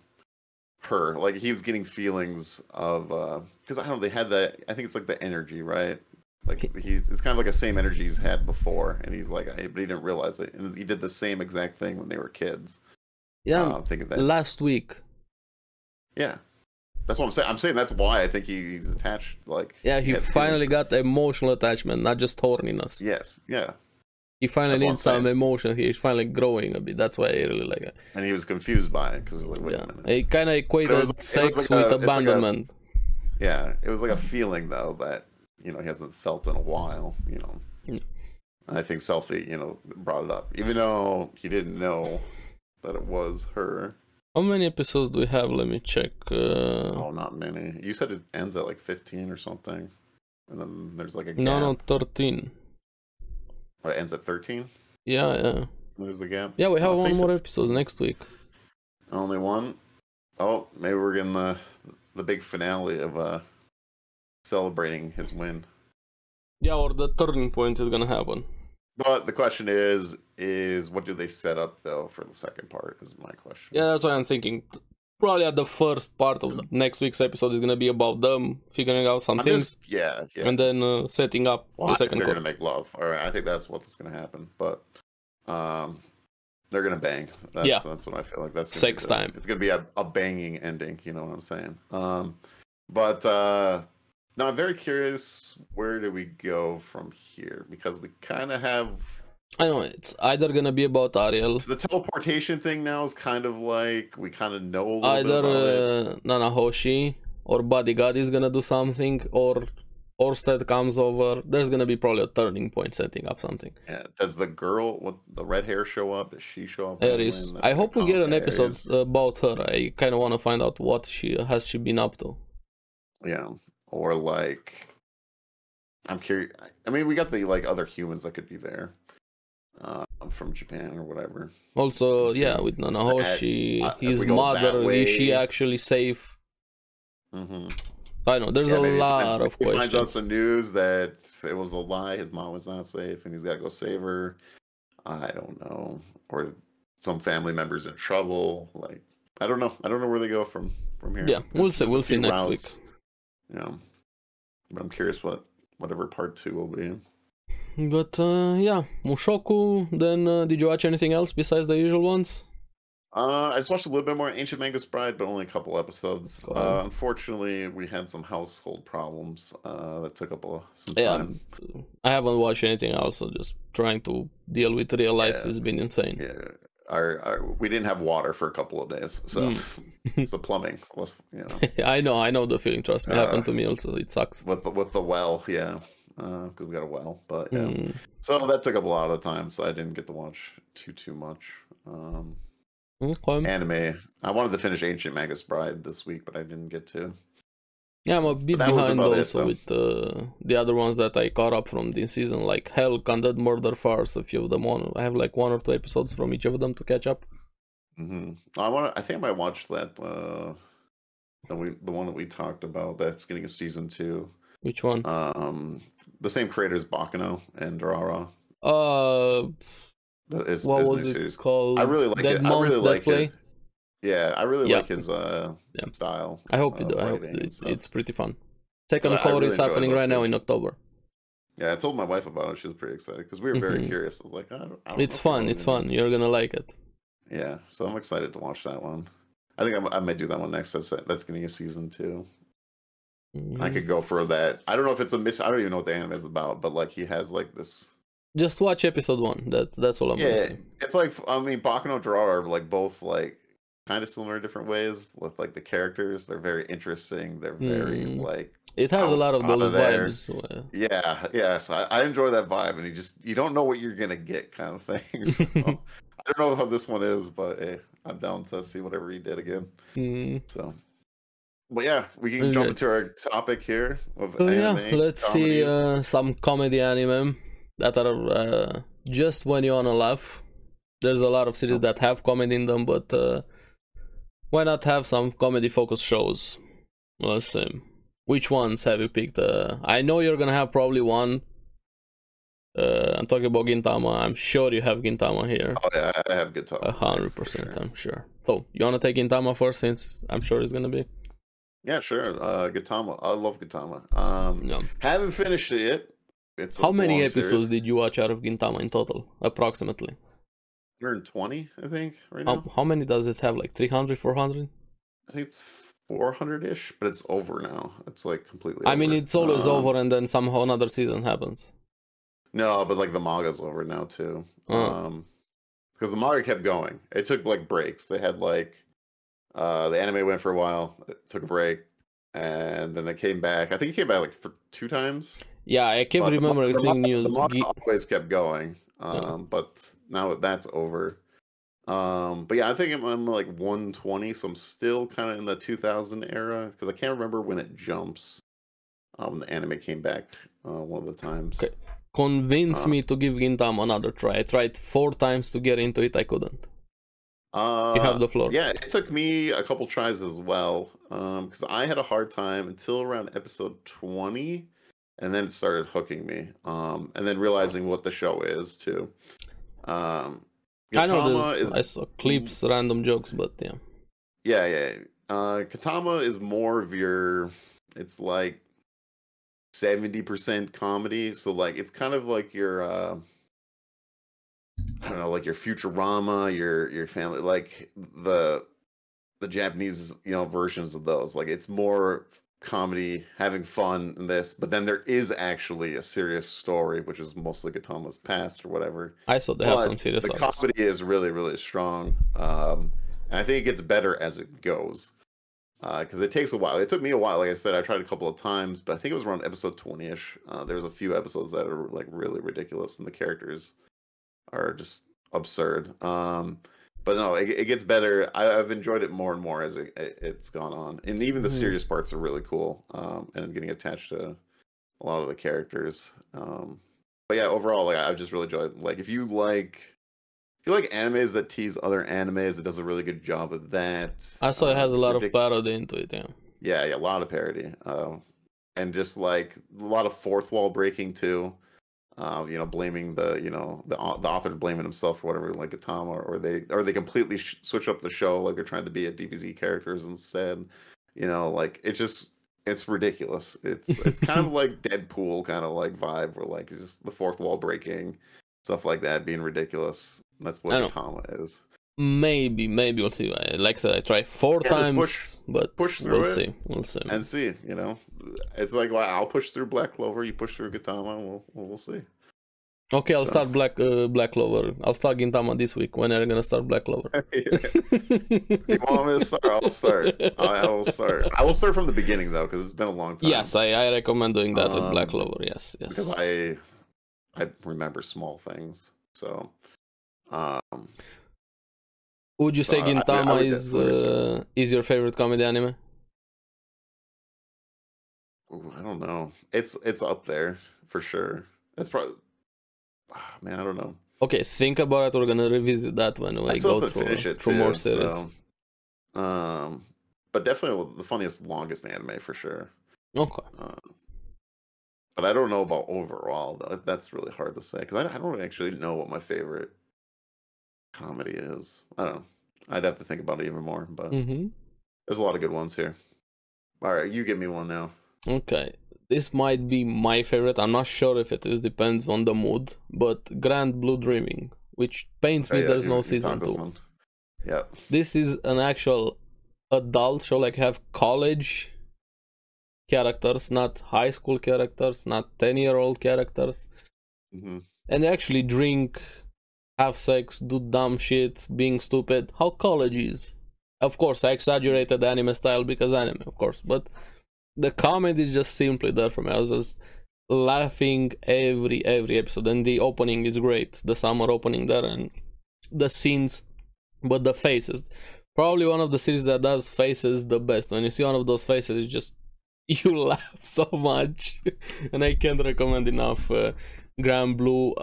her. Like he was getting feelings of uh because I don't know. They had that. I think it's like the energy, right? Like he's it's kind of like the same energy he's had before, and he's like, I, but he didn't realize it, and he did the same exact thing when they were kids. Yeah, uh, I'm thinking that. last week. Yeah, that's what I'm saying. I'm saying that's why I think he, he's attached. Like Yeah, he had finally got emotional attachment, not just horniness. Yes, yeah, He finally That's needs some emotion. He's finally growing a bit. That's why I really like it. and he was confused by it because like, wait yeah, a minute. he kind of equated like- sex like with a- it's like a- abandonment. Yeah, it was like a feeling though that you know he hasn't felt in a while. You know, Mm. and I think Sylvie, you know, brought it up, even though he didn't know that it was her. How many episodes do we have? Let me check. Uh... Oh, not many. You said it ends at like 15 or something. And then there's like a gap. No, no, 13. Oh, it ends at 13? Yeah, yeah. There's the gap. Yeah, we have one more episode next week. Only one? Oh, maybe we're getting the the big finale of uh celebrating his win. Yeah, or the turning point is gonna happen. But the question is, is what do they set up though for the second part? Is my question. Yeah, that's what I'm thinking. Probably at the first part of next week's episode is gonna be about them figuring out some I'm things just, yeah, yeah. and then uh, setting up Well, the I second they're gonna make love. All right, I think that's what's gonna happen. But um, they're gonna bang. That's, Yeah. that's what I feel like. That's gonna Sex be the- time. It's gonna be a, a banging ending. You know what I'm saying? Um, but uh, no, I'm very curious. Where do we go from here? Because we kind of have I know it's either gonna be about Ariel, the teleportation thing now is kind of like we kind of know a little either bit about it. uh, Nanahoshi or Bodyguard is gonna do something, or Orsted comes over. There's gonna be probably a turning point setting up something. Yeah. Does the girl with the red hair show up? Does she show up? Eris. I hope we get an episode about her. I kind of want to find out what she has she been up to. Yeah, or like, I'm curious. I mean, we got the like other humans that could be there, uh, from Japan or whatever. Also, Let's yeah, with Nanahoshi, his mother, is she actually safe? hmm I know there's Yeah, a lot finds- of he finds out some news that it was a lie. His mom was not safe, and he's got to go save her. I don't know, or some family members in trouble. Like, I don't know. I don't know where they go from from here. Yeah, we'll There's- see. there's We'll see next routes. Yeah, but I'm curious what whatever part two will be. But uh, yeah, Mushoku. Then uh, did you watch anything else besides the usual ones? Uh, I just watched a little bit more Ancient Magus Bride, but only a couple episodes. Uh, unfortunately, we had some household problems uh, that took up a, some Yeah, time. I haven't watched anything else. So just trying to deal with real life Yeah. has been insane. Yeah, our, our we didn't have water for a couple of days, so Mm. so plumbing was you know I know, I know the feeling. Trust me, it Uh, happened to me also. It sucks. with the, with the well, yeah, because we got a well, but yeah. Mm. So that took up a lot of time, so I didn't get to watch too too much. Um, Okay. anime. I wanted to finish Ancient Magus Bride this week, but I didn't get to. Yeah, I'm a bit behind about it, also with uh, the other ones that I caught up from this season, like Helck, Undead Murder Farce, a few of them on. I have like one or two episodes from each of them to catch up. hmm I want. I think I might watch that. Uh, the we the one that we talked about that's getting a season two. Which one? Um, the same creators Baccano and Durara. Uh, That is, what is was it series. called? I really like Dead it. I really Dead like Play? it. Yeah, I really Yeah. like his uh Yeah. style. I hope you of do. I hope it's, it's pretty fun. Second I- I really is happening right now in October. Yeah, I told my wife about it. She was pretty excited because we were very Mhm. curious. I was like, I don't. I don't It's fun. It's fun. You're gonna like it. Yeah, so I'm excited to watch that one. I think I'm, I might do that one next. That's that's getting a season two. I Mhm. could go for that. I don't know if it's a mission. I don't even know what the anime is about, but like he has like this. Just watch episode one. That's that's all I'm gonna Yeah, say. it's like I mean, Baccano are like both like kind of similar in different ways with like the characters. They're very interesting. They're very Mm. like It has a lot of those of vibes. uh, yeah, yes. I, I enjoy that vibe, and you just you don't know what you're gonna get kind of thing. So, I don't know how this one is, but hey, I'm down to see whatever he did again. mm. So, but yeah, we can jump into our topic here of So yeah, anime. let's see uh, some comedy anime that are uh, just when you wanna laugh. There's a lot of series that have comedy in them, but uh, why not have some comedy focused shows? Let's see. Which ones have you picked? Uh, I know you're gonna have probably one. Uh, I'm talking about Gintama. I'm sure you have Gintama here. Oh yeah, I have Gintama. A hundred percent, I'm sure. So you wanna take Gintama first, since I'm sure it's gonna be. Yeah, sure. Uh, Gintama, I love Gintama. Um, Yeah. haven't finished it yet. It's How it's many episodes series. did you watch out of Gintama in total, approximately? 120, I think, right How, now. how many does it have? Like 300, 400? I think it's 400 ish, but it's over now. It's like completely. I mean, it's always Um, over, and then somehow another season happens. No, but like the manga's over now too. Oh. Um, because the manga kept going. It took like breaks. They had like, uh, the anime went for a while. It took a break, and then they came back. I think it came back like for two times. Yeah, I kept the remembering seeing the news. manga always kept going. Um, Yeah. but now that that's over, Um, but yeah, I think I'm, I'm like 120, so I'm still kind of in the 2000 era because I can't remember when it jumps. Um, the anime came back uh, one of the times. Okay. Convince Uh. me to give Gintama another try. I tried four times to get into it, I couldn't. Uh, You have the floor. Yeah, it took me a couple tries as well. Um, because I had a hard time until around episode 20, and then it started hooking me. Um, and then realizing what the show is too. Um, this. is I saw clips, random jokes, but yeah. Yeah, yeah. Uh Gintama is more of your it's like 70% comedy. So like it's kind of like your uh I don't know, like your Futurama, your your family like the the Japanese, you know, versions of those. Like it's more comedy, having fun in this, but then there is actually a serious story, which is mostly Gintama's past or whatever. I saw they have some serious the comedy is really really strong um and i think it gets better as it goes. Because it takes a while. It took me a while. Like i said i tried a couple of times but i think it was around episode 20ish uh, there's a few episodes that are like really ridiculous and the characters are just absurd. Um but no it, it gets better I, i've enjoyed it more and more as it, it, it's gone on and even the Mhm. serious parts are really cool um and i'm getting attached to a lot of the characters um but yeah, overall, like I've just really enjoyed. Like, if you like, if you like animes that tease other animes, it does a really good job of that. I saw it has a lot of parody into it, yeah. Yeah, yeah, a lot of parody, um, and just like a lot of fourth wall breaking too. Um, you know, blaming the you know the the author blaming himself for whatever, like Gintama, or, or they or they completely sh- switch up the show, like they're trying to be a DBZ characters instead. You know, like it just it's ridiculous. It's it's kind of like Deadpool kind of like vibe, where like it's just the fourth wall breaking, stuff like that being ridiculous. That's what. Gintama is. Maybe, maybe we'll see. Like I said, I tried four Yeah, times, push- but push through we'll it. see. We'll see. and see. You know, it's like well, I'll push through Black Clover, you push through and we'll we'll, see. Okay, I'll so- start Black uh, Black Clover. I'll start Gintama this week. When are you gonna start Black Clover? you want me to start? I'll start. I, will start. I will start from the beginning though, because it's been a long time. yes, I, I recommend doing that with Black Um, Clover. Yes, yes. because I I remember small things. So, um, Would you say uh, I- I Gintama is uh, is your favorite comedy anime? ooh, I don't know. It's it's up there for sure. It's probably. ah, Man, I don't know. Okay, think about it. We're gonna revisit that when we I go to finish it through too. more series. So, um, but definitely the funniest, longest anime for sure. Okay. Uh, but I don't know about overall. though. That's really hard to say because I, I don't actually know what my favorite comedy is. I don't know. I'd have to think about it even more. But hmm there's a lot of good ones here. All right, you give me one now. Okay. This might be my favorite. I'm not sure if it is. Depends on the mood. But Grand Blue Dreaming, which pains Oh, me yeah, there's you- no you season two. Yep. This is an actual adult show. Like have college characters, not high school characters, not ten year old characters. hmm and they actually drink, have sex, do dumb shit, being stupid. How college is. Of course, I exaggerated the anime style because anime, of course, but the comedy is just simply there for me. I was just laughing every every episode, and the opening is great. The summer opening there, and the scenes, but the faces. Probably one of the series that does faces the best. When you see one of those faces, it's just you laugh so much, and I can't recommend enough. Uh, Grand Blue.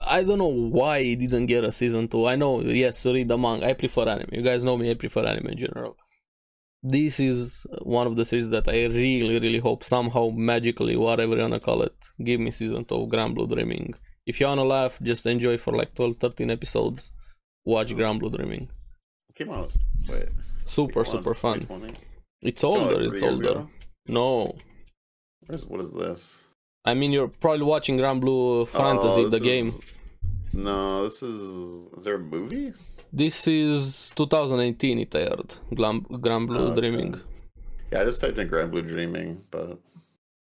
I don't know why it didn't get a season two. I know, yes, read the manga. I prefer anime. You guys know me. I prefer anime in general. This is one of the series that I really, really hope somehow magically, whatever you wanna call it, give me season two of Grand Blue Dreaming. If you wanna laugh, just enjoy for like 12, 13 episodes. Watch hmm. Grand Blue Dreaming. Came out. Wait. Super, came out in super fun. 2020? It's older. It's older. No, What is, what is this? I mean you're probably watching Grand Blue Fantasy, Oh, the game. is- No, this is. Is there a movie? This is 2018 it aired. Glam- Grand Blue Oh, okay. Dreaming. Yeah, I just typed in Grand Blue Dreaming, but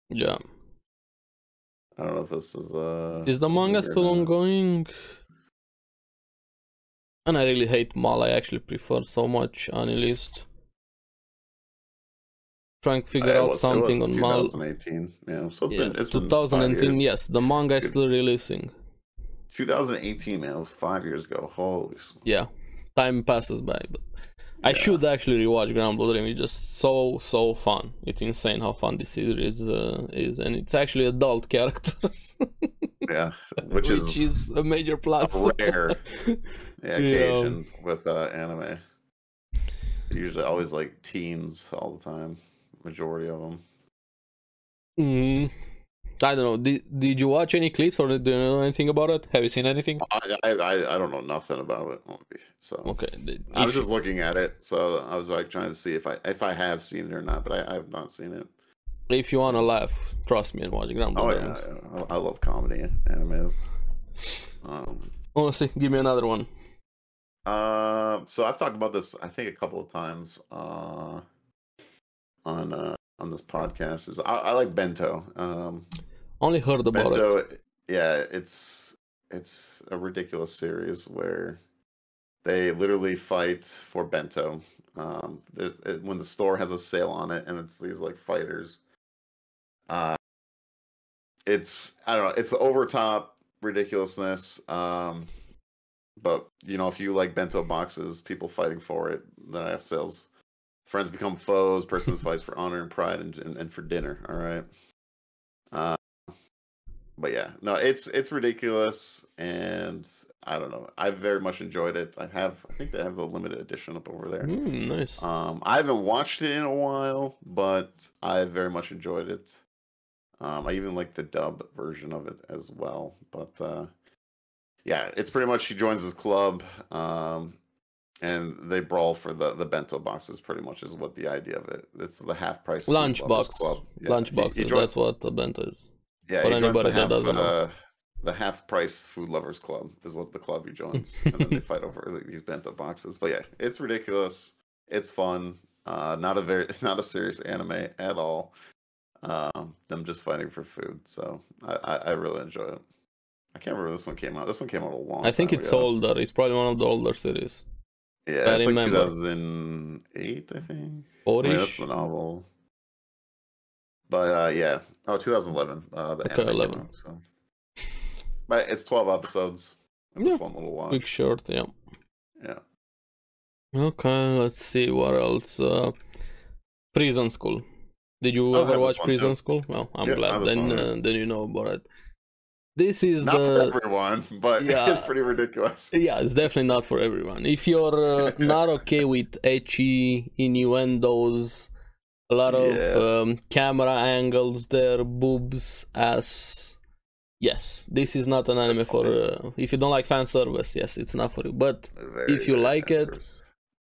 Yeah. I don't know if this is. uh Is the manga still ongoing? And I really hate Mal. I actually prefer so much Anilist. Trying to figure Uh, out was- something on Mal. 2018. Yeah, so it's Yeah, been. It's been five 2018. Yes, the manga is still releasing. 2018, man. It was five years ago. Holy. Yeah. time passes by. But I should actually rewatch Grand Blue Dream. It's just so so fun. It's insane how fun this series uh, is, and it's actually adult characters, Yeah, which, is, a major plus. a rare yeah, Yeah. occasion with uh, anime. Usually, always like teens all the time. Majority of them. Mm, I don't know. Did, did you watch any clips or do you know anything about it? Have you seen anything? I, I I don't know nothing about it. So Okay. the- I was just looking at it, so I was like trying to see if I if I have seen it or not, but I, I have not seen it. if you wanna laugh, trust me and watch it. Oh yeah, yeah. I, I love comedy animes. Um, Honestly, give me another one. uh, so I've talked about this I think a couple of times uh, on uh, on this podcast. Is I, I like Bento. Um, Only heard about it. Bento, yeah, it's it's a ridiculous series where they literally fight for Bento. Um, there's it, when the store has a sale on it, and it's these like fighters. Uh, it's I don't know, it's over top ridiculousness. Um, but you know, if you like bento boxes, people fighting for it, then I have sales. Friends become foes. Persons fights for honor and pride, and, and, and for dinner. All right. Uh, but yeah, no, it's it's ridiculous, and I don't know. I very much enjoyed it. I have, I think they have the limited edition up over there. Mm, nice. Um, I haven't watched it in a while, but I very much enjoyed it. Um, I even like the dub version of it as well. But uh, yeah, it's pretty much she joins this club, um, and they brawl for the the bento boxes. Pretty much is what the idea of it. It's the half price lunch box. Club. Yeah, Lunch boxes. That's what the bento is. yeah, joins anybody the that half, doesn't know. uh, the half price food lovers club is what the club he joins, and then they fight over like, these bento boxes. But yeah, it's ridiculous. It's fun. Uh, not a very not a serious anime at all. Um, them just fighting for food. So I, I, I really enjoy it. I can't remember this one came out. This one came out a long. I think it's ago. older. It's probably one of the older series. Yeah, I it's like remember. 2008, I think. I mean, that's the novel. But uh, yeah, oh, 2011. Uh, the Okay, 11. out, so. But it's 12 episodes. It's Yeah, a fun little watch. Quick short, yeah. Yeah. Okay, let's see what else. Uh, Prison School. Did you Oh, ever watch Prison too. School? Well, I'm Yeah, glad. Then, one, yeah. uh, then you know about it. This is Not the for everyone, but Yeah. it's pretty ridiculous. yeah, it's definitely not for everyone. If you're uh, not okay with ecchi innuendos, a lot of Yeah. um, camera angles there, boobs, ass. Yes, this is not an anime for. Uh, if you don't like fan service, yes, it's not for you. But Very, If you like it,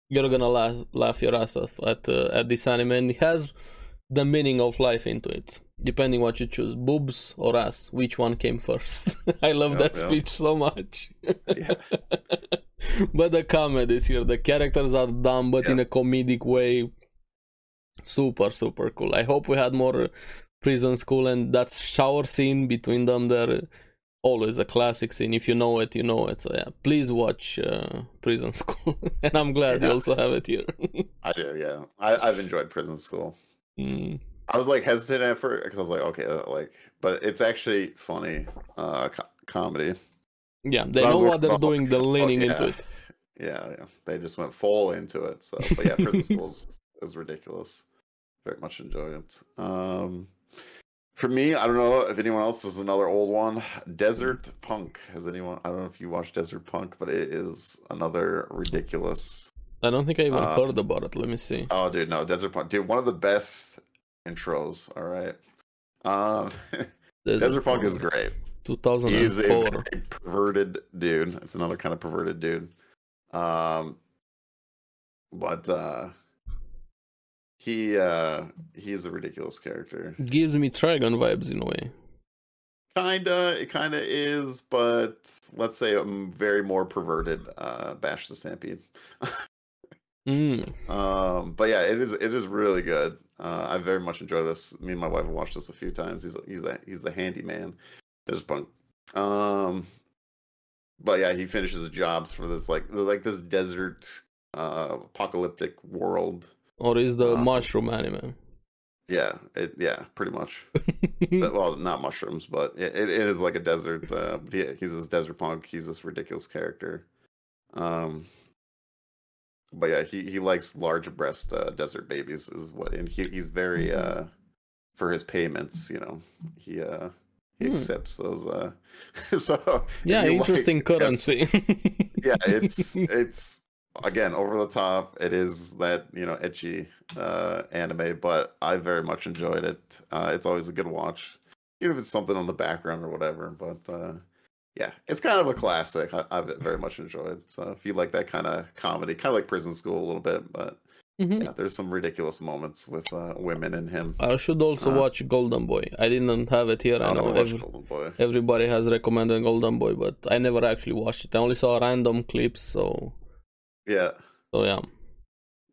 you're gonna laugh, laugh your ass off at uh, at this anime, and it has the meaning of life into it, depending what you choose, boobs or ass. Which one came first? I love that speech so much. Yeah. but the comedy is here. The characters are dumb, but in a comedic way. Super, super cool. I hope we had more prison school and that shower scene between them. There, always a classic scene. If you know it, you know it. So yeah, please watch uh, Prison School. and I'm glad you Yeah. also have it here. I do, yeah. I, I've enjoyed Prison School. Mm. I was like hesitant at first because I was like, okay, uh, like, but it's actually funny uh, co- comedy. Yeah, they So know what they're doing. They're oh, leaning yeah. into it. Yeah, yeah. They just went full into it. So, but yeah, Prison Schools is ridiculous. Very much enjoy it. Um, for me, I don't know if anyone else is another old one. Desert Punk. Has anyone? I don't know if you watched Desert Punk, but it is another ridiculous. I don't think I even Uh, heard about it. Let me see. Oh, dude, no, Desert Punk, dude, one of the best intros. All right. Um, Desert Punk is great. 2004. He's a 2004. very perverted dude. It's another kind of perverted dude. Um, but uh, he uh, he's a ridiculous character. Gives me Trigun vibes in a way. Kinda, it kinda is, but let's say I'm very more perverted uh, Vash the Stampede. Mm. Um, but yeah, it is it is really good. Uh, I very much enjoy this. Me and my wife have watched this a few times. He's he's a, he's the handyman. There's punk. Um, but yeah, he finishes jobs for this like like this desert uh apocalyptic world. Or is the Um, mushroom anime? Yeah, it yeah, pretty much. But- well, not mushrooms, but it, it is like a desert. Uh, yeah, he's this desert punk. He's this ridiculous character. Um, but yeah, he he likes large breast uh, desert babies is what, and he he's very uh for his payments, you know, he uh he Hmm. accepts those uh so Yeah, like- interesting yes, currency. yeah, it's it's again over the top. It is that you know ecchi uh, anime, but I very much enjoyed it. Uh, it's always a good watch, even if it's something on the background or whatever. But uh, yeah, it's kind of a classic. I, I've very much enjoyed. So if you like that kind of comedy, kind of like Prison School a little bit, but Mhm. yeah, there's some ridiculous moments with uh, women in him. I should also Uh, watch Golden Boy. I didn't have it here. I I'll know watch every, Golden Boy. everybody has recommended Golden Boy, but I never actually watched it. I only saw random clips, so Yeah, so yeah.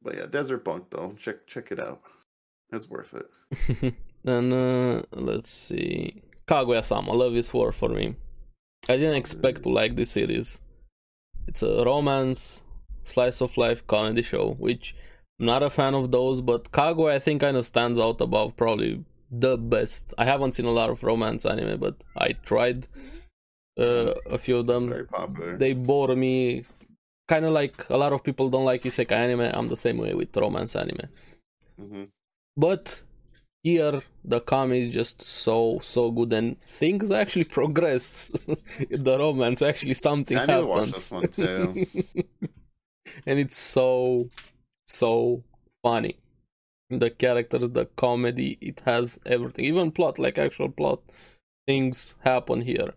but yeah, Desert Punk though. Check check it out. It's worth it. and uh, let's see, Kaguya-sama, Love is War for me. I didn't expect to like this series. It's a romance, slice of life comedy show, which I'm not a fan of those, but Kaguya I think kind of stands out above probably the best. I haven't seen a lot of romance anime, but I tried uh, a few of them. They bore me. Kind of like a lot of people don't like isekai anime. I'm the same way with romance anime. hmm But here the comedy is just so so good and things actually progress. in the romance actually something I need to watch this one too. and it's so so funny. The characters, the comedy, it has everything. Even plot, like actual plot, things happen here.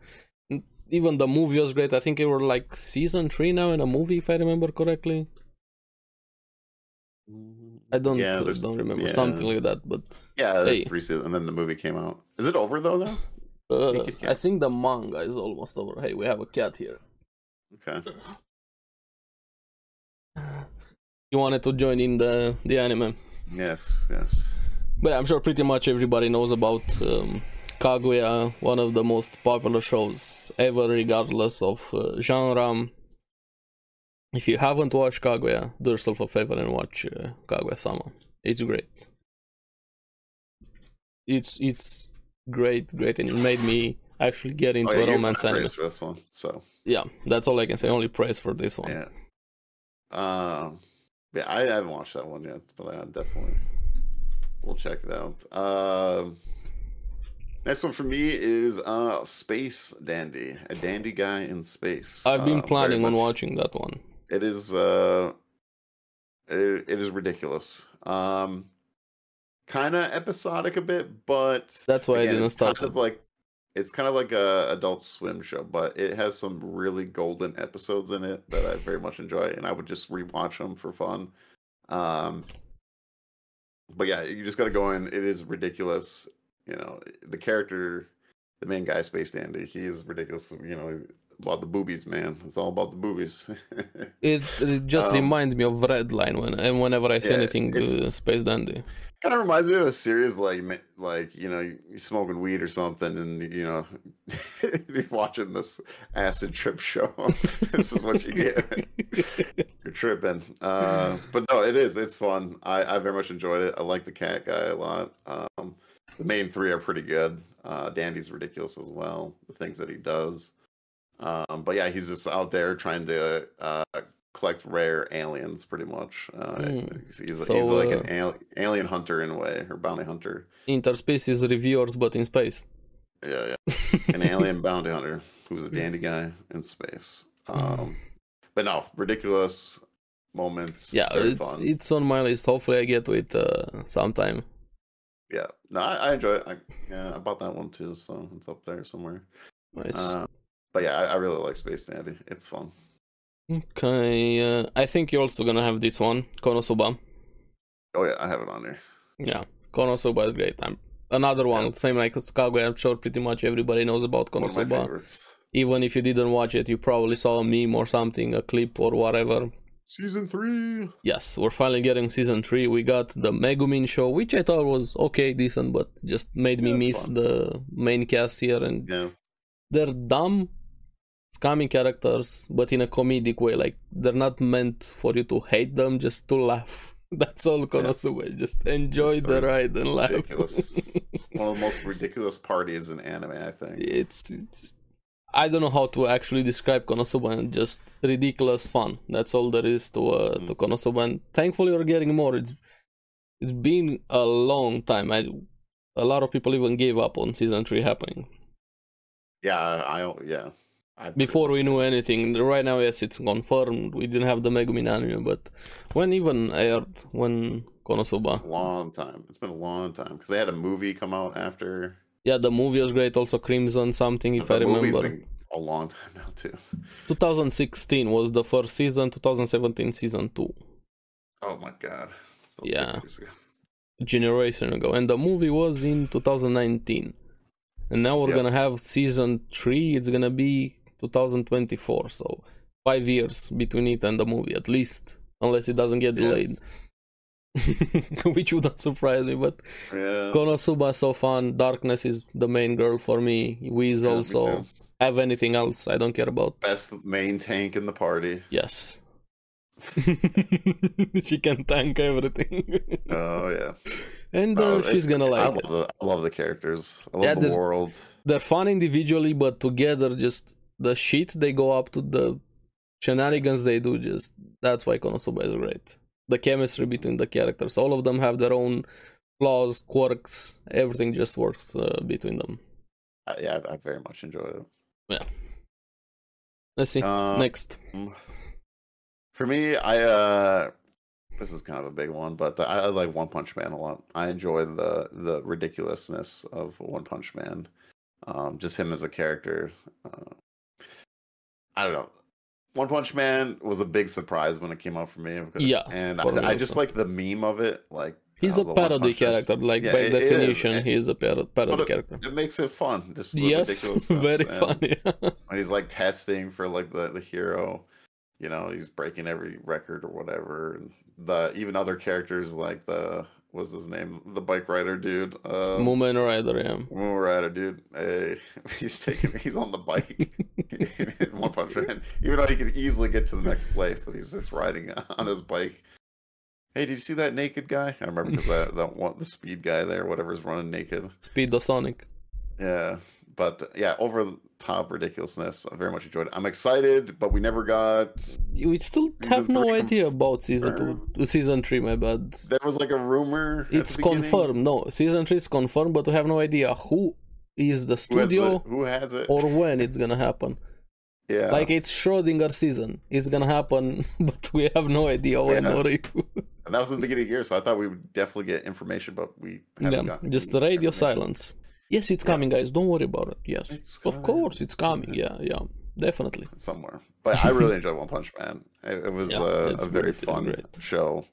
Even the movie was great. I think it were like season three now in a movie, if I remember correctly. Mm, I don't Yeah, uh, don't remember yeah. something like that, but Yeah, there's Hey. three seasons, and then the movie came out. Is it over though? Now? uh, I think the manga is almost over. Hey, we have a cat here. Okay. You wanted to join in the the anime. Yes. Yes. But I'm sure pretty much everybody knows about um, Kaguya, one of the most popular shows ever, regardless of uh, genre. If you haven't watched Kaguya, do yourself a favor and watch uh, Kaguya-sama. It's great. It's it's great, great, and it made me actually get into Oh, yeah, a romance anime. for this one. So Yeah, that's all I can say. Only praise for this one. yeah. Um. Yeah, I haven't watched that one yet, but I definitely will check it out. Um. Next one for me is uh Space Dandy, a dandy guy in space. I've been Uh, planning on watching that one. It is uh it, it is ridiculous. Um kind of episodic a bit but That's why I again, didn't it's start kind of like it's kind of like a adult swim show but it has some really golden episodes in it that i very much enjoy and i would just rewatch them for fun. Um but yeah you just gotta go in. It is ridiculous you know the character the main guy space dandy he is ridiculous you know about the boobies man. It's all about the boobies. It, it just Um, reminds me of Redline when and whenever I see yeah, anything uh, Space Dandy. kind of reminds me of a series like like you know you smoking weed or something and you know you're watching this acid trip show. This is what you get. You're tripping. Uh but no it is it's fun. I i very much enjoyed it. I like the cat guy a lot. Um the main three are pretty good. Uh dandy's ridiculous as well the things that he does um but yeah he's just out there trying to uh collect rare aliens pretty much uh Hmm. he's, he's, So, he's like uh, an al- alien hunter in a way or bounty hunter Interspecies reviewers, but in space. yeah yeah an alien bounty hunter who's a dandy guy in space. Um, but no, ridiculous moments. yeah, it's fun. it's on my list. Hopefully, I get to it uh, sometime. Yeah, no, I, I enjoy it. I, yeah, I bought that one too, so it's up there somewhere. Nice. Uh, but yeah, I, I really like Space Dandy. It's fun. okay, uh, I think you're also gonna have this one, Konosuba. Oh yeah, I have it on there. Yeah, Konosuba is great. I'm another one, Yeah. same like Kaguya. I'm sure pretty much everybody knows about One of my Konosuba. favorites. Even if you didn't watch it, you probably saw a meme or something, a clip or whatever. Season three. Yes, we're finally getting season three. We got the Megumin show, which I thought was okay, decent, but just made me Yeah, it's miss fun. the main cast here. And Yeah, they're dumb, scummy characters, but in a comedic way. Like they're not meant for you to hate them, just to laugh. That's all Konosuba. is. Just enjoy Just the ride and laugh. one of the most ridiculous parties in anime. I think. it's it's. I don't know how to actually describe Konosuba and just ridiculous fun. That's all there is to uh, Mm. to Konosuba, and thankfully we're getting more. It's it's been a long time. I a lot of people even gave up on season three happening Yeah, I don't. Yeah. Before we knew anything. Right now, yes, it's confirmed. We didn't have the Megumin anime, but when even aired when Konosuba, long time. It's been a long time because they had a movie come out after. yeah, the movie was great. Also, Crimson something if the I remember. been a long time now too. 2016 was the first season. 2017 season two. Oh my god. Yeah. six years ago. generation ago and the movie was in 2019 and now we're Yep. gonna have season 3 it's gonna be 2024 so five years between it and the movie at least unless it doesn't get delayed which wouldn't surprise me but Yeah. konosuba so fun darkness is the main girl for me Wiz Yeah, also too. have anything else i don't care about Best main tank in the party. yes she can tank everything Oh yeah. and uh, Oh, she's gonna I like love, it the, I love the characters. I love Yeah, the world. they're fun individually, but together, just the shit they go up to, the shenanigans they do, just that's why Konosuba is great. The chemistry between the characters, all of them have their own flaws, quirks, everything just works uh, between them. I, yeah, I, I very much enjoyed it. Yeah let's see. Um, Next. For me, I uh this is kind of a big one, but the, I, I like One Punch Man a lot. I enjoy the the ridiculousness of One Punch Man. Um, just him as a character. Uh, I don't know. One Punch Man was a big surprise when it came out for me. Because, Yeah, and I, I just like the meme of it. Like He's uh, a parody character, like Yeah, by it is, definition, and- he's a par- parody but it- character. It makes it fun. Just Yes, very and- funny. when he's like testing for like the, the hero you know he's breaking every record or whatever and the even other characters like the what's his name? The bike rider dude um Mumen Rider, yeah. Mumen Rider dude. Hey, he's taking he's on the bike. One punch man even though he could easily get to the next place but he's just riding on his bike. Hey did you see that naked guy? I remember because that, that one the speed guy there whatever's running naked. Speedo Sonic. yeah, but yeah, over the top ridiculousness. I very much enjoyed it. I'm excited, but we never got. We still have no idea about season two, season three, my bad. There was like a rumor. It's confirmed. No, season three is confirmed, but we have no idea who is the Who has, the, studio who has it? or when it's gonna happen. yeah, Like it's Schrodinger season. It's gonna happen, but we have no idea when Yeah. or if. and that was in the beginning of the year, so I thought we would definitely get information, but we haven't yeah, just any radio silence. Yes, it's Yeah. coming, guys. Don't worry about it. Yes, It's of course it's coming. Yeah. Yeah, yeah, definitely. somewhere. But I really enjoyed One Punch Man. It, it was Yeah, uh, a very great, fun great. show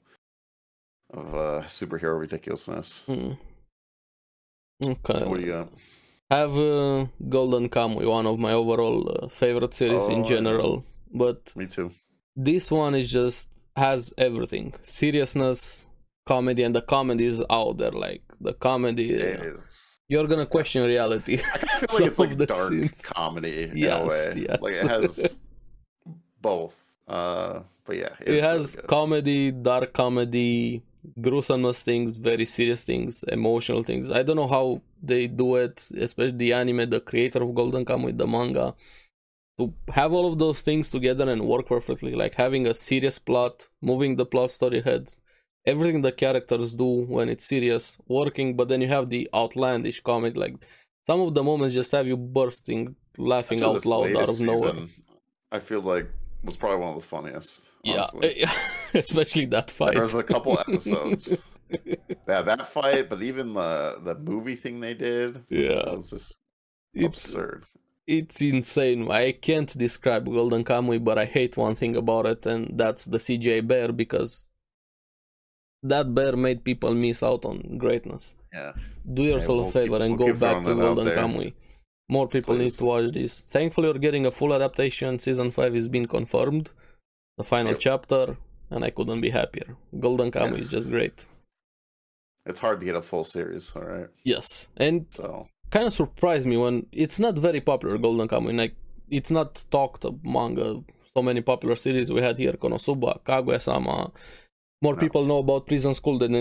of uh, superhero ridiculousness. Hmm. Okay. What do you got? have uh, Golden Kamuy, one of my overall uh, favorite series Oh, in general, but Me too. this one is just has everything seriousness comedy and the comedy is out there like the comedy It is. You're gonna question reality I feel Some like it's like dark scenes. comedy in Yes, a way. yes. Like it has both. Uh, but yeah, it has really comedy dark comedy gruesomeness things very serious things emotional things i don't know how they do it especially the anime the creator of golden kamuy the manga to have all of those things together and work perfectly like having a serious plot moving the plot story ahead everything the characters do when it's serious working but then you have the outlandish comedy like some of the moments just have you bursting laughing out loud out of nowhere season, I feel like was probably one of the funniest. yeah especially that fight there's a couple episodes. yeah, that fight, but even the the movie thing they did, yeah it was just it's absurd. it's insane. I can't describe Golden Kamuy, but I hate one thing about it, and that's the CG bear because that bear made people miss out on greatness. Yeah, Do yourself we'll a favor keep- and we'll go back to Golden. Kamuy. More people need to watch this. Thankfully, we're getting a full adaptation. Season 5 is being confirmed, the final Yep. chapter, and I couldn't be happier. Golden Kamuy is just great. it's hard to get a full series. All right, Yes, and so kind of surprised me when it's not very popular golden kamuy like it's not talked among manga so many popular series we had here konosuba kaguya-sama more No. people know about prison school than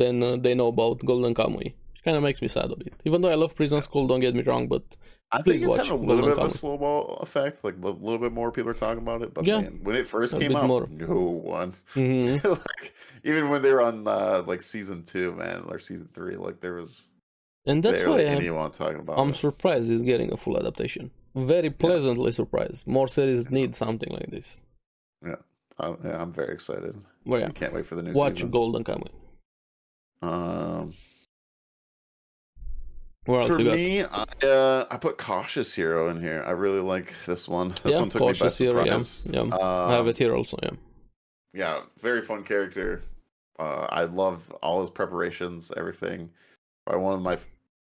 than uh, they know about golden kamuy which kind of makes me sad a bit even though i love prison school don't get me wrong but I Please think it's watch having a little Golden bit of a Kamuy. snowball effect. Like a little bit more people are talking about it. But Yeah. man, when it first A came out, more. no one. Mhm. like even when they were on uh, like season two, man, or season three, like there was And that's why I'm, anyone talking about I'm it. surprised it's getting a full adaptation. Very pleasantly surprised. More series need something like this. Yeah, I'm very excited. Well, yeah, I can't wait for the new watch season. Golden Kamuy. Um, Where else for me, I, uh, I put Cautious Hero in here. I really like this one. This Yeah, one took me by Cautious Hero, yeah, yeah. I have Um, it here also. Yeah. yeah, very fun character. Uh, I love all his preparations, everything. Probably one of my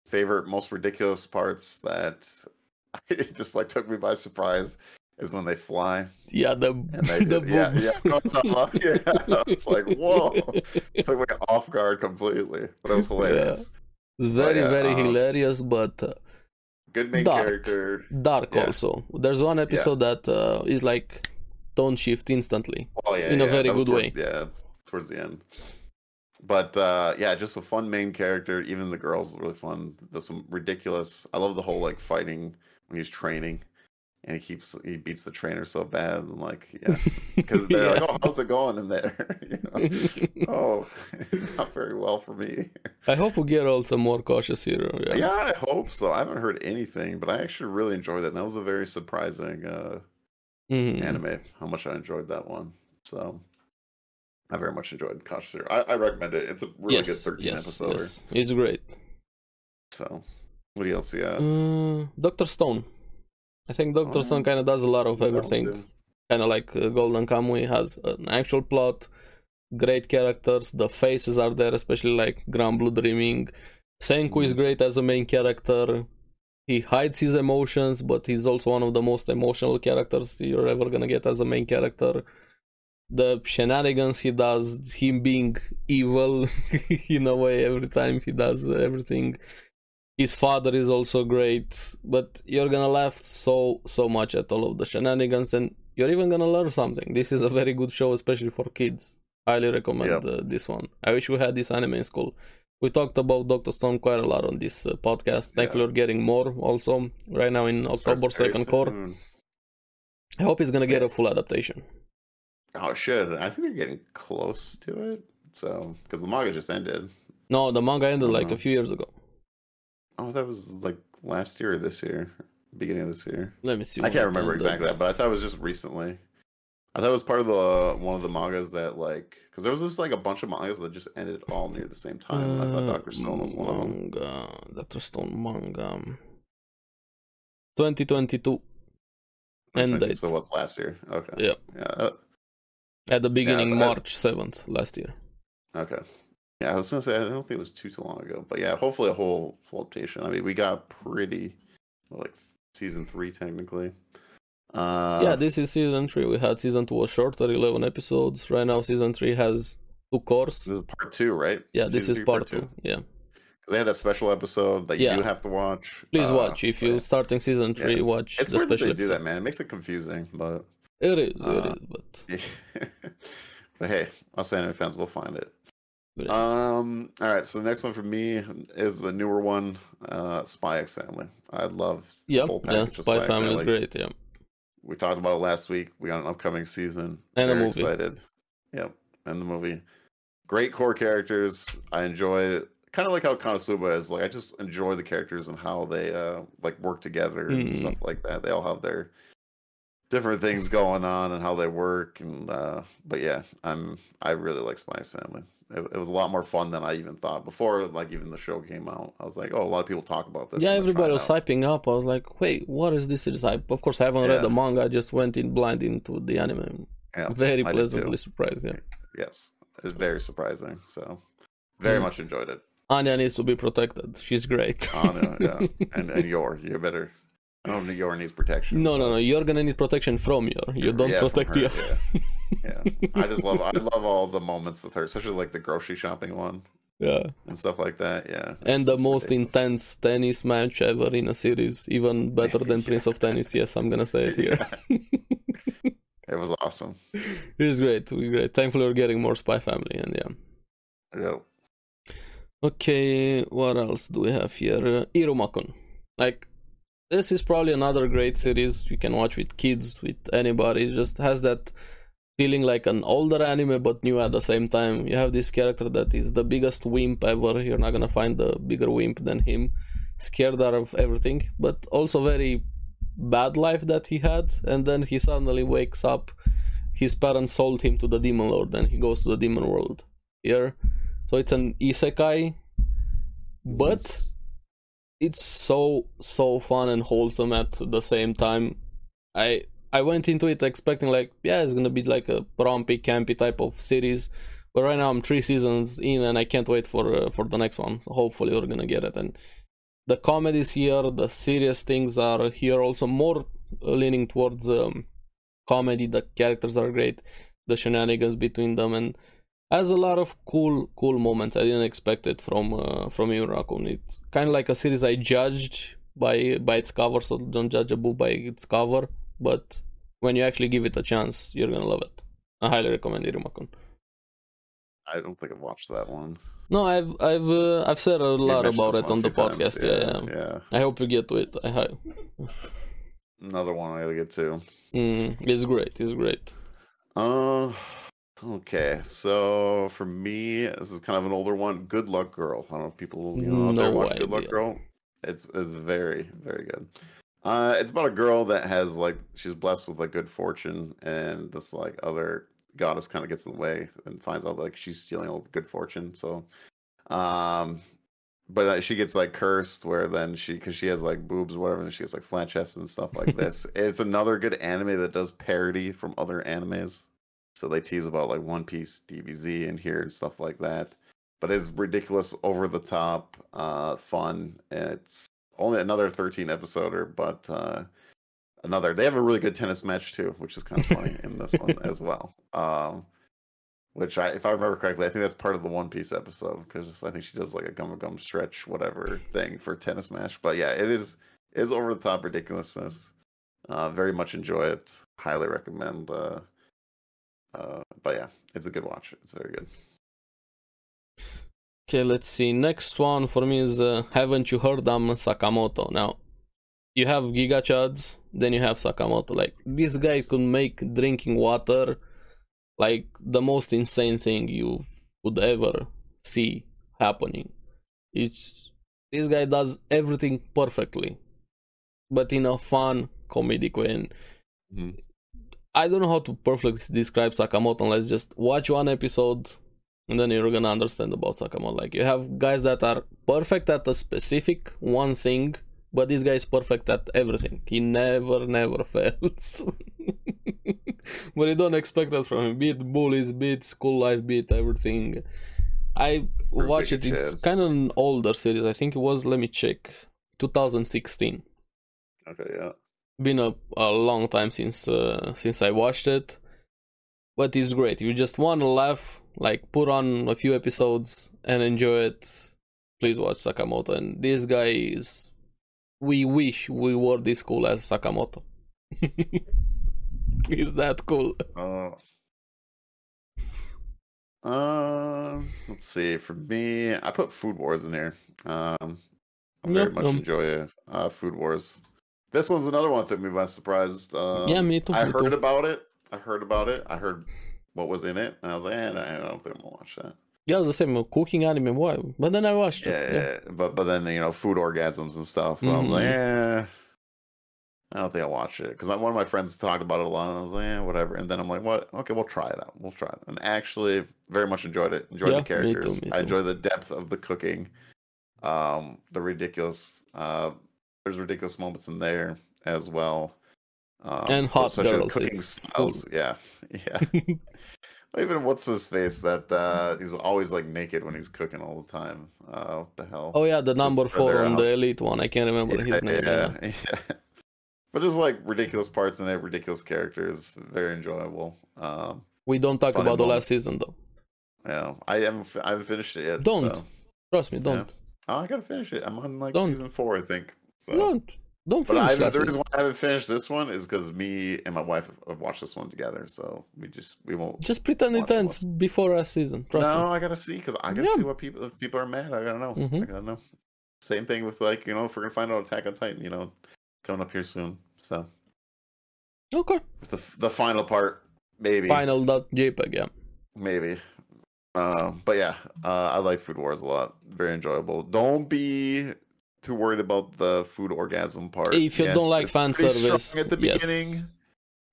favorite, most ridiculous parts that it just like took me by surprise is when they fly Yeah, the and they the did- yeah, yeah, no, it's not- yeah, it's like whoa, it took me off guard completely, but it was hilarious. It's very yeah, very um, hilarious, but uh, Good main Dark. character. dark Yeah. also. There's one episode that uh, is like tone shift instantly. Oh yeah, in a very good toward- way. Yeah, towards the end. But uh, yeah, just a fun main character. Even the girls are really fun. There's some ridiculous. I love the whole like fighting when he's training, and he keeps he beats the trainer so bad. And like yeah, because they're like, oh, how's it going in there? you know? Oh, not very well for me. I hope we get also more cautious hero. Yeah. Yeah, I hope so. I haven't heard anything, but I actually really enjoyed it. And that was a very surprising uh, Mhm. anime. How much I enjoyed that one. So I very much enjoyed Cautious Hero. I, I recommend it. It's a really yes, good 13 yes, episode. yes. It's great. So what else you got? Uh, Doctor Stone. I think Doctor Oh, Stone kind of does a lot of everything. Kind of like uh, Golden Kamuy has an actual plot, great characters. The faces are there, especially like Grand Blue Dreaming. Senku is Mhm. great as a main character. He hides his emotions, but he's also one of the most emotional characters you're ever gonna get as a main character. The shenanigans he does, him being evil in a way every time he does everything. His father is also great, but you're gonna laugh so so much at all of the shenanigans, and you're even gonna learn something. This is a very good show, especially for kids. Highly recommend Yep. uh, this one. I wish we had this anime in school. We talked about Doctor Stone quite a lot on this uh, podcast. Thankfully, Yeah. we're getting more also right now in October Starts second cour. I hope it's gonna get Yeah. a full adaptation. Oh, it should. I think they're getting close to it. So because the manga just ended. No, the manga ended like Uh-huh. a few years ago. Oh, that was like last year or this year, beginning of this year. Let me see. I can't remember exactly that, but I thought it was just recently. I thought it was part of the one of the mangas that like because there was this like a bunch of mangas that just ended all near the same time. and I thought Uh, Doctor Stone was one of them. Manga, Doctor Stone manga. 2022 end date. So what's last year? Okay. Yeah. Yeah. uh, at the beginning, I- March 7th last year. Okay. Yeah, I was gonna say I don't think it was too too long ago, but yeah, hopefully a whole full adaptation. I mean, we got pretty like season three technically. Uh, yeah, this is season 3. We had season 2 was shorter, 11 episodes. Right now, season 3 has two cours. this is part two, right? Yeah, this Season is three, part 2. Yeah. Because they had a special episode that you Yeah. do have to watch. Please Uh, watch. If you're starting season 3, Yeah. watch it's the weird special they do that, man. It makes it confusing, but It is, Uh, it is, but but hey, us anime fans will find it. Um. All right. So the next one for me is the newer one, uh, Spy X Family. I love the yeah, whole yeah, package of Spy X Family is great, yeah. We talked about it last week. We got an upcoming season. And a Very excited. Yep. And the movie. Great core characters. I enjoy kind of like how Konosuba is. Like I just enjoy the characters and how they uh like work together and Mm. stuff like that. They all have their different things going on and how they work and uh but yeah, I'm I really like Spy X Family. It, it was a lot more fun than I even thought before. Like even the show came out, I was like, oh, a lot of people talk about this. Yeah, I'm gonna try everybody was out. hyping up. I was like, wait, what is this? I, of course, I haven't read the manga. I just went in blind into the anime. Yeah, Very I pleasantly surprised, yeah. Yes, it's very surprising. So, very Mm. much enjoyed it. Anya needs to be protected. She's great. Anna, yeah, and and Yor, you better. I don't think Yor needs protection. no, no, no. You're gonna need protection from Yor. You don't Yeah, protect her, Yor. Yeah. yeah, I just love I love all the moments with her, especially like the grocery shopping one yeah. and stuff like that. Yeah, And the most ridiculous. intense tennis match ever in a series, even better than Prince of Tennis. Yes, I'm gonna say it here. It was awesome. it's great. We're great. Thankfully, we're getting more Spy Family, and yeah. Yeah. Okay, what else do we have here? Uh, Iruma-kun. Like, this is probably another great series you can watch with kids, with anybody. It just has that feeling like an older anime but new at the same time. You have this character that is the biggest wimp ever. You're not gonna find a bigger wimp than him. Scared out of everything, but also very bad life that he had, and then he suddenly wakes up. His parents sold him to the demon lord, and he goes to the demon world. Here, so it's an isekai, but it's so so fun and wholesome at the same time. I I went into it expecting like yeah it's gonna be like a rompy campy type of series, but right now I'm three seasons in and I can't wait for uh, for the next one. So hopefully we're gonna get it and the comedies here, the serious things are here also more leaning towards um, comedy. The characters are great, the shenanigans between them and has a lot of cool cool moments. I didn't expect it from uh, from Raccoon. It's kind of like a series I judged by by its cover, so don't judge a book by its cover. But when you actually give it a chance, you're gonna love it. I highly recommend Iruma-kun. I don't think I've watched that one. No, I've I've uh, I've said a lot about it on the podcast. Yeah, yeah. yeah. I hope you get to it. I hope. Another one I gotta get to. Mm, it's great. It's great. Uh, okay. So for me, this is kind of an older one. Good Luck Girl. I don't know if people you know out there No watch Good Luck. Girl. It's it's very very good. Uh, it's about a girl that has like she's blessed with like good fortune, and this like other goddess kind of gets in the way and finds out like she's stealing all the good fortune. So, um, but uh, she gets like cursed where then she because she has like boobs or whatever, and she gets like flat chest and stuff like this. it's another good anime that does parody from other animes. So they tease about like One Piece, DBZ in here and stuff like that. But it's ridiculous, over the top, uh, fun. It's only another 13 episoder, but uh, another. They have a really good tennis match too, which is kind of funny in this one as well. Um, which I, if I remember correctly, I think that's part of the One Piece episode because I think she does like a gum gum stretch whatever thing for tennis match. But yeah, it is it is over the top ridiculousness. Uh, very much enjoy it. Highly recommend. Uh, uh, but yeah, it's a good watch. It's very good. Okay, let's see. Next one for me is uh, Haven't You Heard I'm Sakamoto. Now, you have Giga Chads, then you have Sakamoto. Like, this guy could make drinking water like the most insane thing you would ever see happening. It's this guy does everything perfectly, but in a fun comedic way. And Mhm. I don't know how to perfectly describe Sakamoto unless just watch one episode and then you're gonna understand about Sakamoto. Like you have guys that are perfect at a specific one thing, but this guy is perfect at everything. He never, never fails. but you don't expect that from him. Beat bullies, beat school life, beat everything. I watched it. It's kind of an older series. I think it was. Let me check. 2016 Okay, yeah. been a, a long time since uh, since I watched it, but it's great. You just want to laugh, like put on a few episodes and enjoy it. Please watch Sakamoto. And this guy is. We wish we were this cool as Sakamoto. He's that cool. Uh, uh, let's see. For me, I put Food Wars in here. Um, I very Yep, much um, enjoy uh, Food Wars. This one's another one that took me by surprise. Um, yeah, me too. I heard too. about it. I heard about it. I heard what was in it, and I was like, eh, I don't think I'm gonna watch that. Yeah, I was the same cooking anime. Why? But then I watched Yeah, it. yeah, but but then you know, food orgasms and stuff. And I was like, Mhm. eh, I don't think I'll watch it because one of my friends talked about it a lot, and I was like, eh, whatever. And then I'm like, what? Okay, we'll try it out. We'll try it. And actually, very much enjoyed it. Enjoyed Yeah, the me too, characters. me I too. enjoy the depth of the cooking. Um, the ridiculous. Uh, there's ridiculous moments in there as well. Um, And hot girls, cooking styles. Yeah, yeah. Even what's his face that uh, he's always like naked when he's cooking all the time. Uh, what the hell? Oh yeah, the number for four on the elite one. I can't remember yeah, his name. Yeah. yeah, yeah. But just like ridiculous parts in it, ridiculous characters, very enjoyable. Um, We don't talk about the last season though. yeah, I haven't, I haven't finished it yet. Don't. so- Trust me, don't. Oh, I gotta finish it. I'm on like Don't. season four, I think. So. Don't. Don't But I, the reason why I haven't finished this one is because me and my wife have- watched this one together, so we just we won't. Just pretend it ends before last season. Trust no, me. I gotta see because I gotta Yeah. see what people if people are mad. I gotta know. I Mhm. gotta know. Same thing with like you know if we're gonna find out Attack on Titan, you know, coming up here soon. So Okay. with the the final part, maybe, Final.jpg, yeah. maybe. Um, but yeah, uh, I liked Food Wars a lot. Very enjoyable. Don't be too worried about the food orgasm part. If you don't like it's fan service, at the yes. beginning,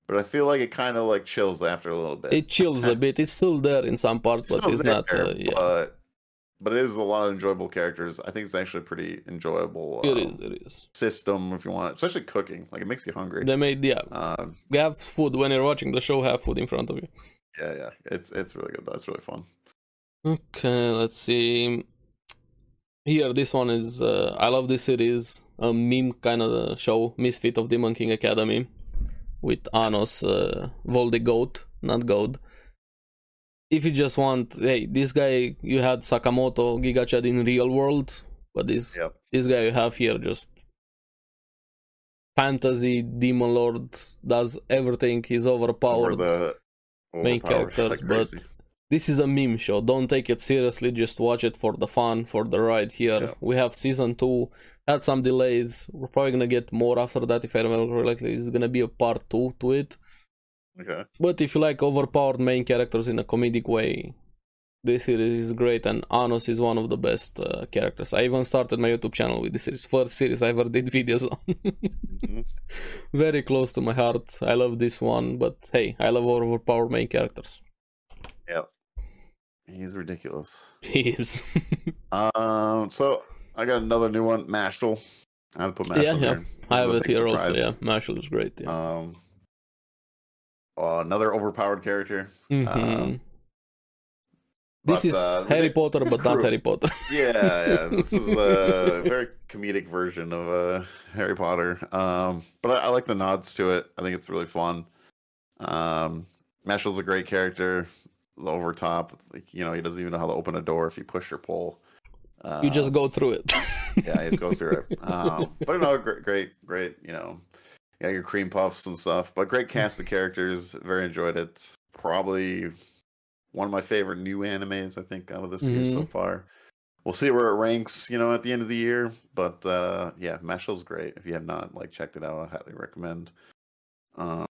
but I feel like it kind of like chills after a little bit. It chills a bit. It's still there in some parts, but still it's not. there, Uh, yeah, but but it is a lot of enjoyable characters. I think it's actually a pretty enjoyable it um, is. It is. system if you want, especially cooking. Like it makes you hungry. They made yeah. Um, have food when you're watching the show. Have food in front of you. yeah, yeah, it's it's really good. That's really fun. Okay, let's see. Here, this one is. Uh, I love this series. A meme kind of show, Misfit of Demon King Academy, with Anos, uh, Voldigoad, not Goat. If you just want, hey, this guy you had Sakamoto gigachad in real world, but this Yep. this guy you have here just fantasy demon lord does everything. He's Or overpowered main characters, like but. This is a meme show. Don't take it seriously. Just watch it for the fun, for the ride. Here Yeah. we have season two. Had some delays. We're probably gonna get more after that. If I remember correctly, it's gonna be a part two to it. okay. But if you like overpowered main characters in a comedic way, this series is great. And Anos is one of the best uh, characters. I even started my YouTube channel with this series. First series I ever did videos on. Mhm. Very close to my heart. I love this one. But hey, I love overpowered main characters. Yep. He's ridiculous. He is. Um, so I got another new one, Mashle. I to put Mashle Yeah, yeah. here. I have it here also. Yeah, Mashle is great. Yeah. Um, uh, another overpowered character. Mhm. this but, is uh, Harry they- Potter, but not. Harry Potter. Yeah, yeah. This is a very comedic version of uh, Harry Potter. Um, but I, I like the nods to it. I think it's really fun. Um, Mashle's a great character. Over top, like you know, he doesn't even know how to open a door if you push or pull. Uh, you just go through it. yeah, you just go through it. Um, but no, great, great, great. You know, yeah, your cream puffs and stuff. But great cast of characters. Very enjoyed it. Probably one of my favorite new animes. I think out of this year so Mhm. far. We'll see where it ranks. You know, at the end of the year. But uh, yeah, Mashle's great. If you have not like checked it out, I highly recommend. Um,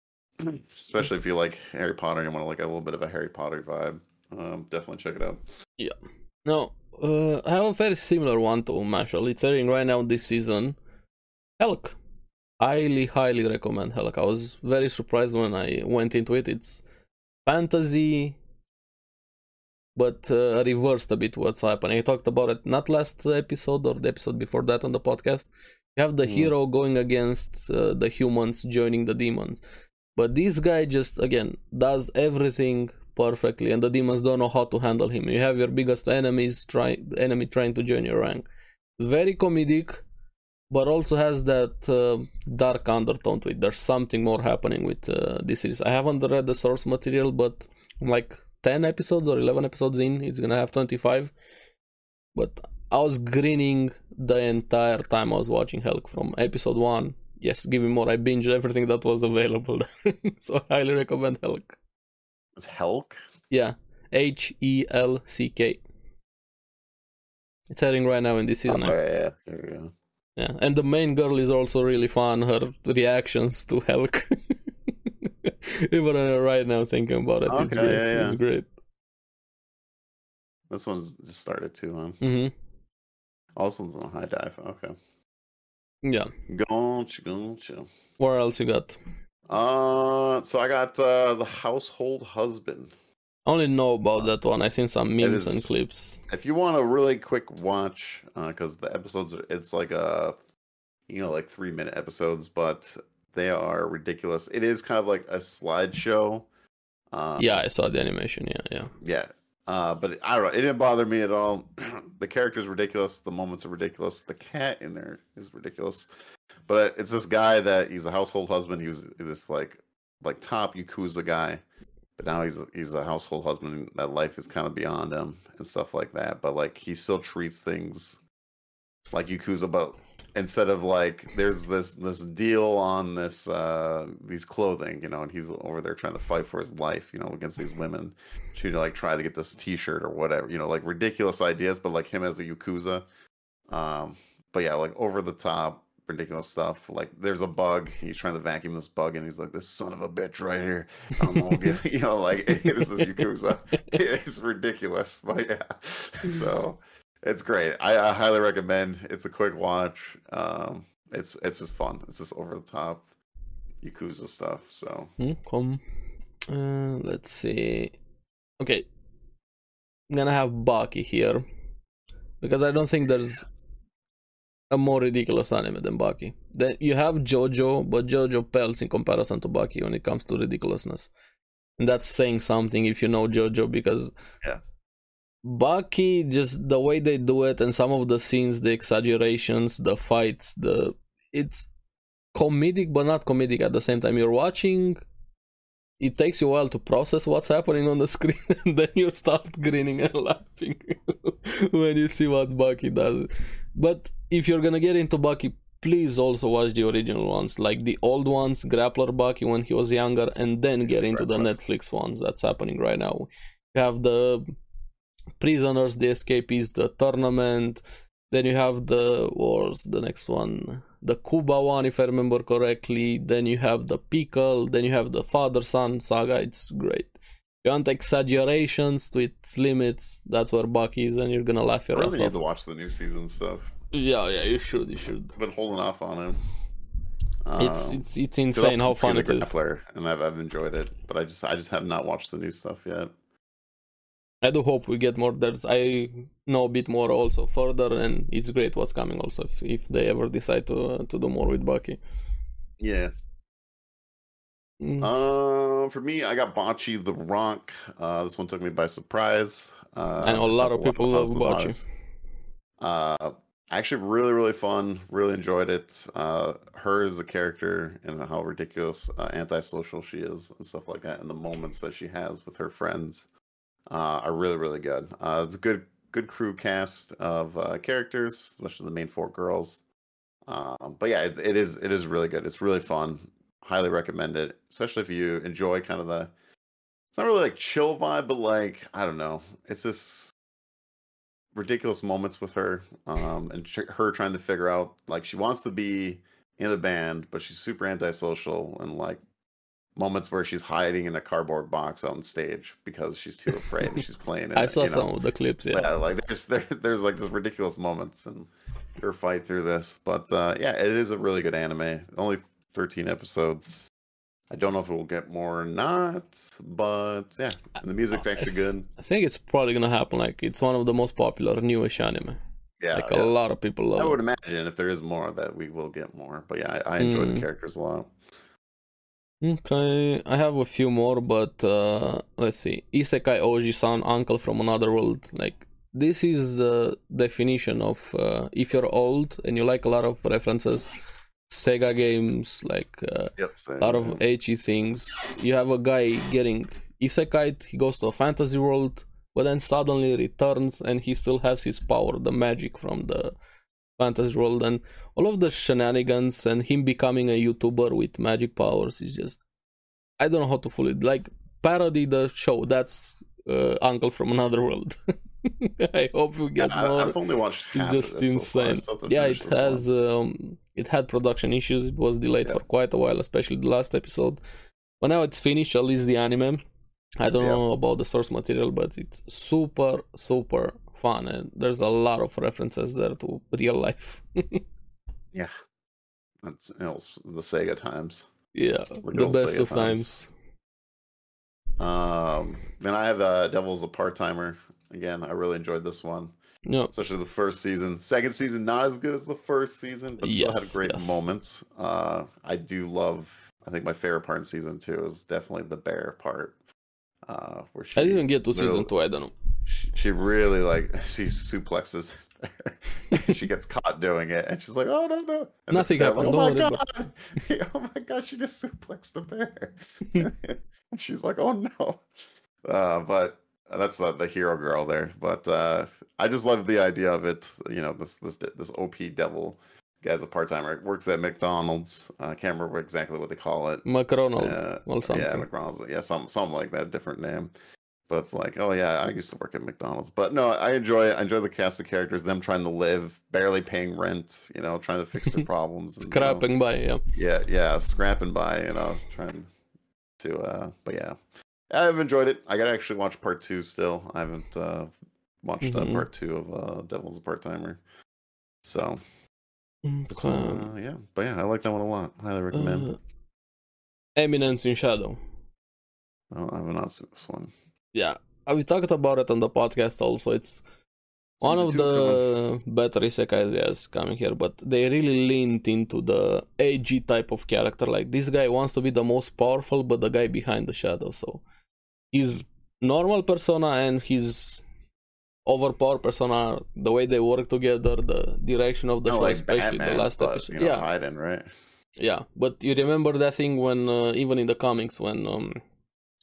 especially if you like Harry Potter, and you want to like a little bit of a Harry Potter vibe. Um, definitely check it out. Yeah. No, uh, I have a very similar one to Mashle. It's airing right now this season. Helck. Highly, highly recommend Helck. I was very surprised when I went into it. It's fantasy, but uh, reversed a bit what's happening. I talked about it not last episode or the episode before that on the podcast. You have the Mm. hero going against uh, the humans, joining the demons. But this guy just, again, does everything perfectly, and the demons don't know how to handle him. You have your biggest enemies try enemy trying to join your rank. Very comedic, but also has that uh, dark undertone to it. There's something more happening with uh, this series. I haven't read the source material, but I'm like 10 episodes or 11 episodes in. It's gonna have 25. But I was grinning the entire time I was watching Hulk from episode 1. Yes, give me more. I binged everything that was available. so I highly recommend Hulk. It's Helck. Yeah, H E L C K. It's airing right now in this season. Oh, yeah, there we go. Yeah, and the main girl is also really fun. Her reactions to Hulk. Even right now, thinking about it, it's great. yeah, yeah. It's great. This one's just started too, huh? hmm Also, it's on HIDIVE. Okay. Yeah. Gotcha, gotcha. What else you got? Uh, so I got uh the household husband. I only know about that one. I seen some memes and clips. If you want a really quick watch, because the episodes are, it's like a, you know, like three minute episodes, but they are ridiculous. It is kind of like a slideshow. Um, yeah, I saw the animation. Yeah, yeah. yeah. Uh, but I don't know. It didn't bother me at all. the character's ridiculous. The moments are ridiculous. The cat in there is ridiculous. But it's this guy that he's a household husband. He was this like like top yakuza guy, but now he's he's a household husband. That life is kind of beyond him and stuff like that. But like he still treats things like yakuza, but instead of like there's this this deal on this uh these clothing you know and he's over there trying to fight for his life you know against these women to like try to get this t-shirt or whatever you know like ridiculous ideas but like him as a yakuza um but yeah like over the top ridiculous stuff. Like there's a bug. He's trying to vacuum this bug, and he's like, "This son of a bitch right here." I'm gonna get, you know, like this is Yakuza. it's ridiculous, but yeah. So it's great. I, I highly recommend. It's a quick watch. Um, it's it's just fun. It's just over the top Yakuza stuff. So Mm, come. Uh, let's see. Okay. I'm gonna have Baki here. Because I don't think there's a more ridiculous anime than Baki. Then you have JoJo, but JoJo pales in comparison to Baki when it comes to ridiculousness. And that's saying something if you know JoJo because Yeah. Baki just the way they do it and some of the scenes, the exaggerations, the fights, the it's comedic but not comedic at the same time. You're watching it takes you a while to process what's happening on the screen and then you start grinning and laughing when you see what Baki does. But if you're gonna get into Baki, please also watch the original ones, like the old ones, Grappler Baki when he was younger, and then get into the Netflix ones that's happening right now. You have the prisoners, the escapees, the tournament, then you have the wars, the next one, the Kuba one, if I remember correctly. Then you have the Pickle. Then you have the father son saga. It's great. You want exaggerations to its limits. That's where Baki is, and you're gonna laugh I your ass really need off. to watch the new season stuff. Yeah, yeah, you should, you should. I've been holding off on it. It's Um, it's it's insane how fun it is. Grappler, and I've I've enjoyed it, but I just I just have not watched the new stuff yet. I do hope we get more. There's I know a bit more also further, and it's great what's coming also if, if they ever decide to uh, to do more with Baki. Yeah. Mm. Uh, for me, I got Bocchi the Rock. Uh, this one took me by surprise. Uh, I know a lot of people love Bocchi. Uh, actually, really, really fun. Really enjoyed it. Uh, her as a character and how ridiculous uh, antisocial she is and stuff like that, and the moments that she has with her friends uh, are really, really good. Uh, it's a good, good crew cast of uh, characters, especially the main four girls. Um, but yeah, it, it is it is really good. It's really fun. Highly recommend it, especially if you enjoy kind of the. It's not really like chill vibe, but like I don't know. It's this ridiculous moments with her, um, and her trying to figure out like she wants to be in a band, but she's super antisocial, and like moments where she's hiding in a cardboard box on stage because she's too afraid and she's playing. In I it, saw you know? some of the clips. Yeah, yeah, like there's there, there's like just ridiculous moments and her fight through this. But uh, yeah, it is a really good anime. Only 13 episodes. I don't know if it will get more or not, but yeah, and the music's actually good. I think it's probably gonna happen. Like it's one of the most popular newish anime. Yeah, like yeah. a lot of people love I would imagine if there is more that we will get more. But yeah, I, I enjoy Mm. the characters a lot. Okay, I have a few more, but uh, let's see. Isekai Oji-san, uncle from another world. Like this is the definition of uh, if you're old and you like a lot of references, Sega games, like uh, Yep. a lot of ecchi things. You have a guy getting isekai. He goes to a fantasy world, but then suddenly returns and he still has his power, the magic from the fantasy world, and all of the shenanigans and him becoming a YouTuber with magic powers is just I don't know how to fully like parody the show. That's uh, Uncle from Another World. I hope we get I, more I've only watched it's half just of this so far. Insane. have to yeah, it has um, it had production issues. It was delayed Yeah. for quite a while, especially the last episode. But now it's finished, at least the anime. I don't Yeah. know about the source material, but it's super super fun, and there's a lot of references there to real life. Yeah, that's you know, the Sega times. yeah, The best Sega of times. times. Um, then I have uh, Devil's a part timer. Again, I really enjoyed this one, Yeah, especially the first season. Second season, not as good as the first season, but still had Yes, great yes. moments. Uh, I do love. I think my favorite part in season two is definitely the bear part, uh, where she I didn't get to season two. I don't know. She, she really like she suplexes. She gets caught doing it and she's like oh no no. And Nothing like, happened, oh my god. Oh my god she just suplexed the bear. And she's like oh no. Uh, but that's uh, the hero girl there. But uh, i just love the idea of it you know this this this op devil guy's a part-timer. Works at mcdonald's. Uh, can't remember exactly what they call it. McDonald uh, or something. yeah, McDonald's. Yeah, some something like that, different name. But it's like, oh yeah, I used to work at McDonald's. But no, I enjoy I enjoy the cast of characters, them trying to live, barely paying rent, you know, trying to fix their problems. And, you know, Scrapping by, yeah. yeah, yeah, scrapping by, you know, trying to uh but yeah. I've enjoyed it. I gotta actually watch part two still. I haven't uh watched uh, Mhm. part two of uh Devil's a Part Timer. So it's, Okay. uh, yeah. But yeah, I like that one a lot. Highly recommend. Uh, Eminence in Shadow. I have not seen this one. Yeah, uh, we talked about it on the podcast also. It's one Season of two the better isekais yes coming here, but they really leaned into the AG type of character. Like this guy wants to be the most powerful, but the guy behind the shadow. So his normal persona and his overpowered persona, the way they work together, the direction of the Not show, like especially Batman, the last but, episode. You know, yeah, hiding, right? yeah, but you remember that thing when uh, even in the comics when um,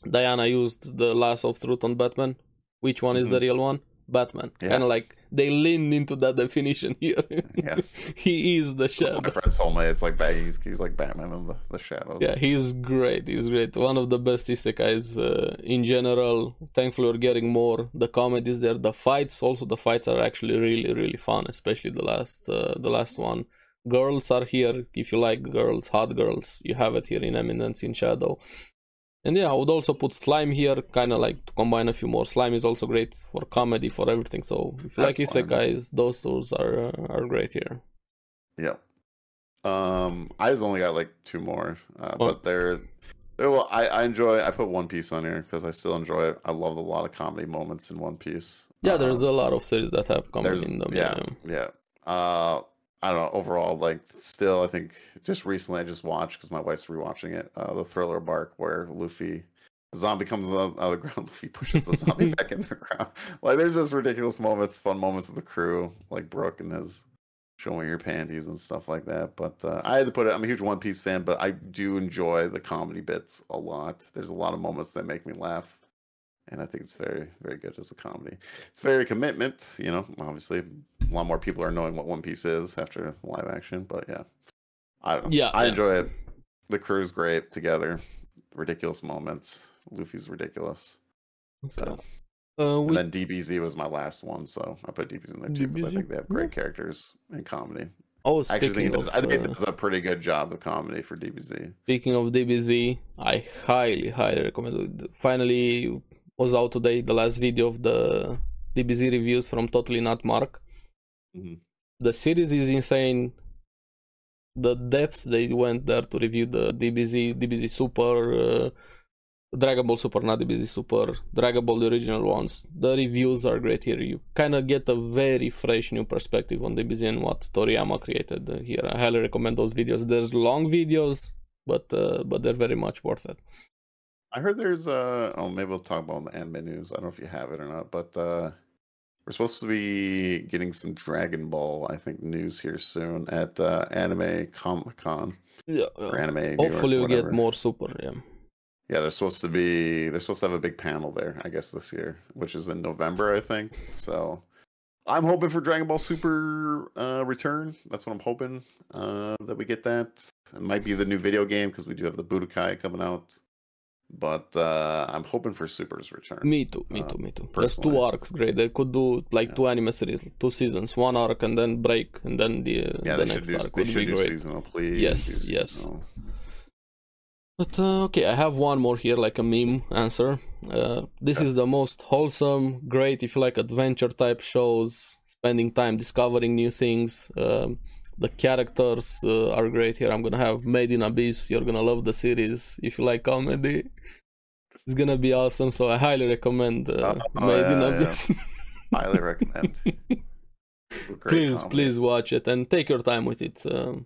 Diana used the lasso of truth on Batman? Which one is the real one? Batman. Yeah. Kind of like they leaned into that definition here. Yeah. he is the shadow. My friends told me it's like he's, he's like Batman in the, the shadows. Yeah, he's great. He's great. One of the best isekais uh, in general. Thankfully, we're getting more. The comedy is there. The fights, also, the fights are actually really, really fun. Especially the last, uh, the last one. Girls are here. If you like girls, hot girls, you have it here in Eminence in Shadow. And yeah, I would also put Slime here, kind of like to combine a few more. Slime is also great for comedy, for everything. So if you like isekais, those tools are uh, are great here. Yeah. Um, I just only got like two more, uh, Oh. but they're, they're well, I, I enjoy. I put One Piece on here because I still enjoy it. I love a lot of comedy moments in One Piece. Yeah, there's Um, a lot of series that have comedy in them. yeah yeah. yeah. Uh, I don't know. Overall, like still, I think just recently I just watched because my wife's rewatching it. Uh, the Thriller Bark where Luffy. The zombie comes out of the ground. Luffy pushes the zombie back in the ground. Like there's just ridiculous moments, fun moments of the crew, like Brook and his showing your panties and stuff like that. But uh, I had to put it. I'm a huge One Piece fan, but I do enjoy the comedy bits a lot. There's a lot of moments that make me laugh, and I think it's very, very good as a comedy. It's very commitment. You know, obviously, a lot more people are knowing what One Piece is after live action. But yeah, I don't know. Yeah, I yeah. enjoy it. The crew's great together. Ridiculous moments. Luffy's ridiculous. So, Uh, and then DBZ was my last one, so I put DBZ in there too because I think they have great characters in comedy. oh, I actually think it does. of, I think uh, it does a pretty good job of comedy for DBZ. speaking of DBZ, I highly, highly recommend it. Finally was out today the last video of the DBZ reviews from Totally Not Mark. Mhm. The series is insane. The depth they went there to review the DBZ, DBZ Super, uh, Dragon Ball Super, not DBZ Super, Dragon Ball the original ones. The reviews are great here. You kind of get a very fresh new perspective on DBZ and what Toriyama created here. I highly recommend those videos. There's long videos, but uh, but they're very much worth it. I heard there's uh oh maybe we'll talk about the anime news. I don't know if you have it or not, but uh we're supposed to be getting some Dragon Ball, I think, news here soon at uh, Anime Comic Con Yeah, or yeah. Anime. New York, Hopefully we get more Super. Yeah. Yeah, they're supposed to be. They're supposed to have a big panel there, I guess, this year, which is in November, I think. So, I'm hoping for Dragon Ball Super uh, return. That's what I'm hoping uh, that we get that. It might be the new video game because we do have the Budokai coming out, but uh, I'm hoping for Super's return. Me too. Me Uh, too. Me too. There's two arcs. Great. They could do like Yeah. two anime series, two seasons, one arc, and then break, and then the uh, yeah, the they should next do. arc They would should be do great. seasonal, please. Yes, yes. But uh, okay, I have one more here, like a meme answer. Uh, this Okay. is the most wholesome, great if you like adventure type shows, spending time discovering new things. Um, the characters uh, are great here. I'm gonna have Made in Abyss. You're gonna love the series if you like comedy. It's gonna be awesome. So I highly recommend uh, Oh, Made in yeah, yeah. Abyss. Highly recommend. Please, comedy. please watch it and take your time with it. Um,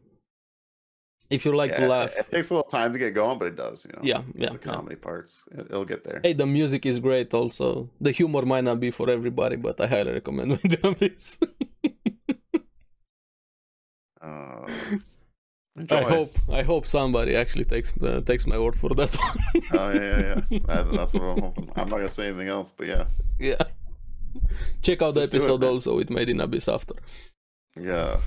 if you like Yeah, to laugh, It, it takes a little time to get going, but it does. You know. yeah, yeah, the yeah. comedy parts. It'll get there. Hey, the music is great also. The humor might not be for everybody, but I highly recommend Made in Abyss. Uh, I hope I hope somebody actually takes uh, takes my word for that one. Oh yeah, yeah, yeah. That, that's what I'm hoping. I'm not gonna say anything else, but yeah, yeah. Check out the it, episode man. also with Made in Abyss after. yeah.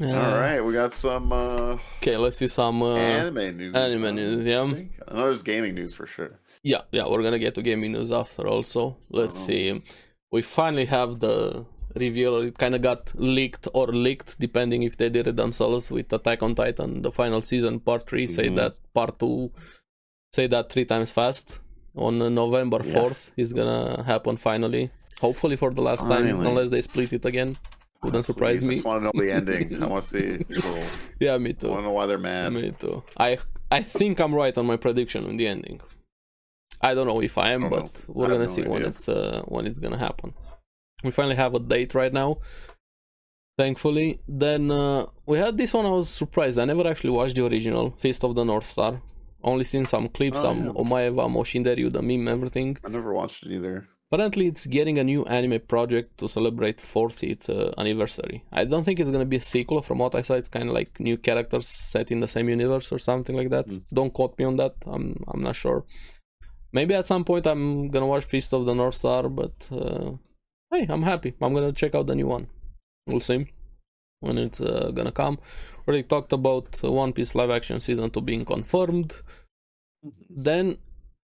Yeah. All right, we got some uh, Okay, let's see some uh, anime news. anime uh, news, I yeah. think. I know there's gaming news for sure. Yeah, yeah, we're gonna get to gaming news after also. Let's Oh. see. We finally have the reveal. It kind of got leaked or leaked, depending if they did it themselves with Attack on Titan, the final season, part 3. Say Mhm. that part 2, say that three times fast. On uh, November Yeah. 4th is gonna happen finally. Hopefully for the last time, unless they split it again. Wouldn't surprise Please, I me. just want to know the ending. I want to see. People, Yeah, me I too. want to know why they're mad. Me too. I I think I'm right on my prediction in the ending. I don't know if I am, I but know. we're I gonna no see when it's uh, when it's gonna happen. We finally have a date right now. Thankfully, then uh, we had this one. I was surprised. I never actually watched the original Fist of the North Star. Only seen some clips, Oh, some yeah. Omaeva, Moshinderyu, the meme, everything. I never watched it either. Apparently, it's getting a new anime project to celebrate 40th uh, anniversary. I don't think it's gonna be a sequel. From what I saw, it's kind of like new characters set in the same universe or something like that. Mm. Don't quote me on that. I'm I'm not sure. Maybe at some point I'm gonna watch Fist of the North Star, but uh, hey, I'm happy. I'm gonna check out the new one. We'll see when it's uh, gonna come. Already talked about uh, One Piece live action season 2 being confirmed. Then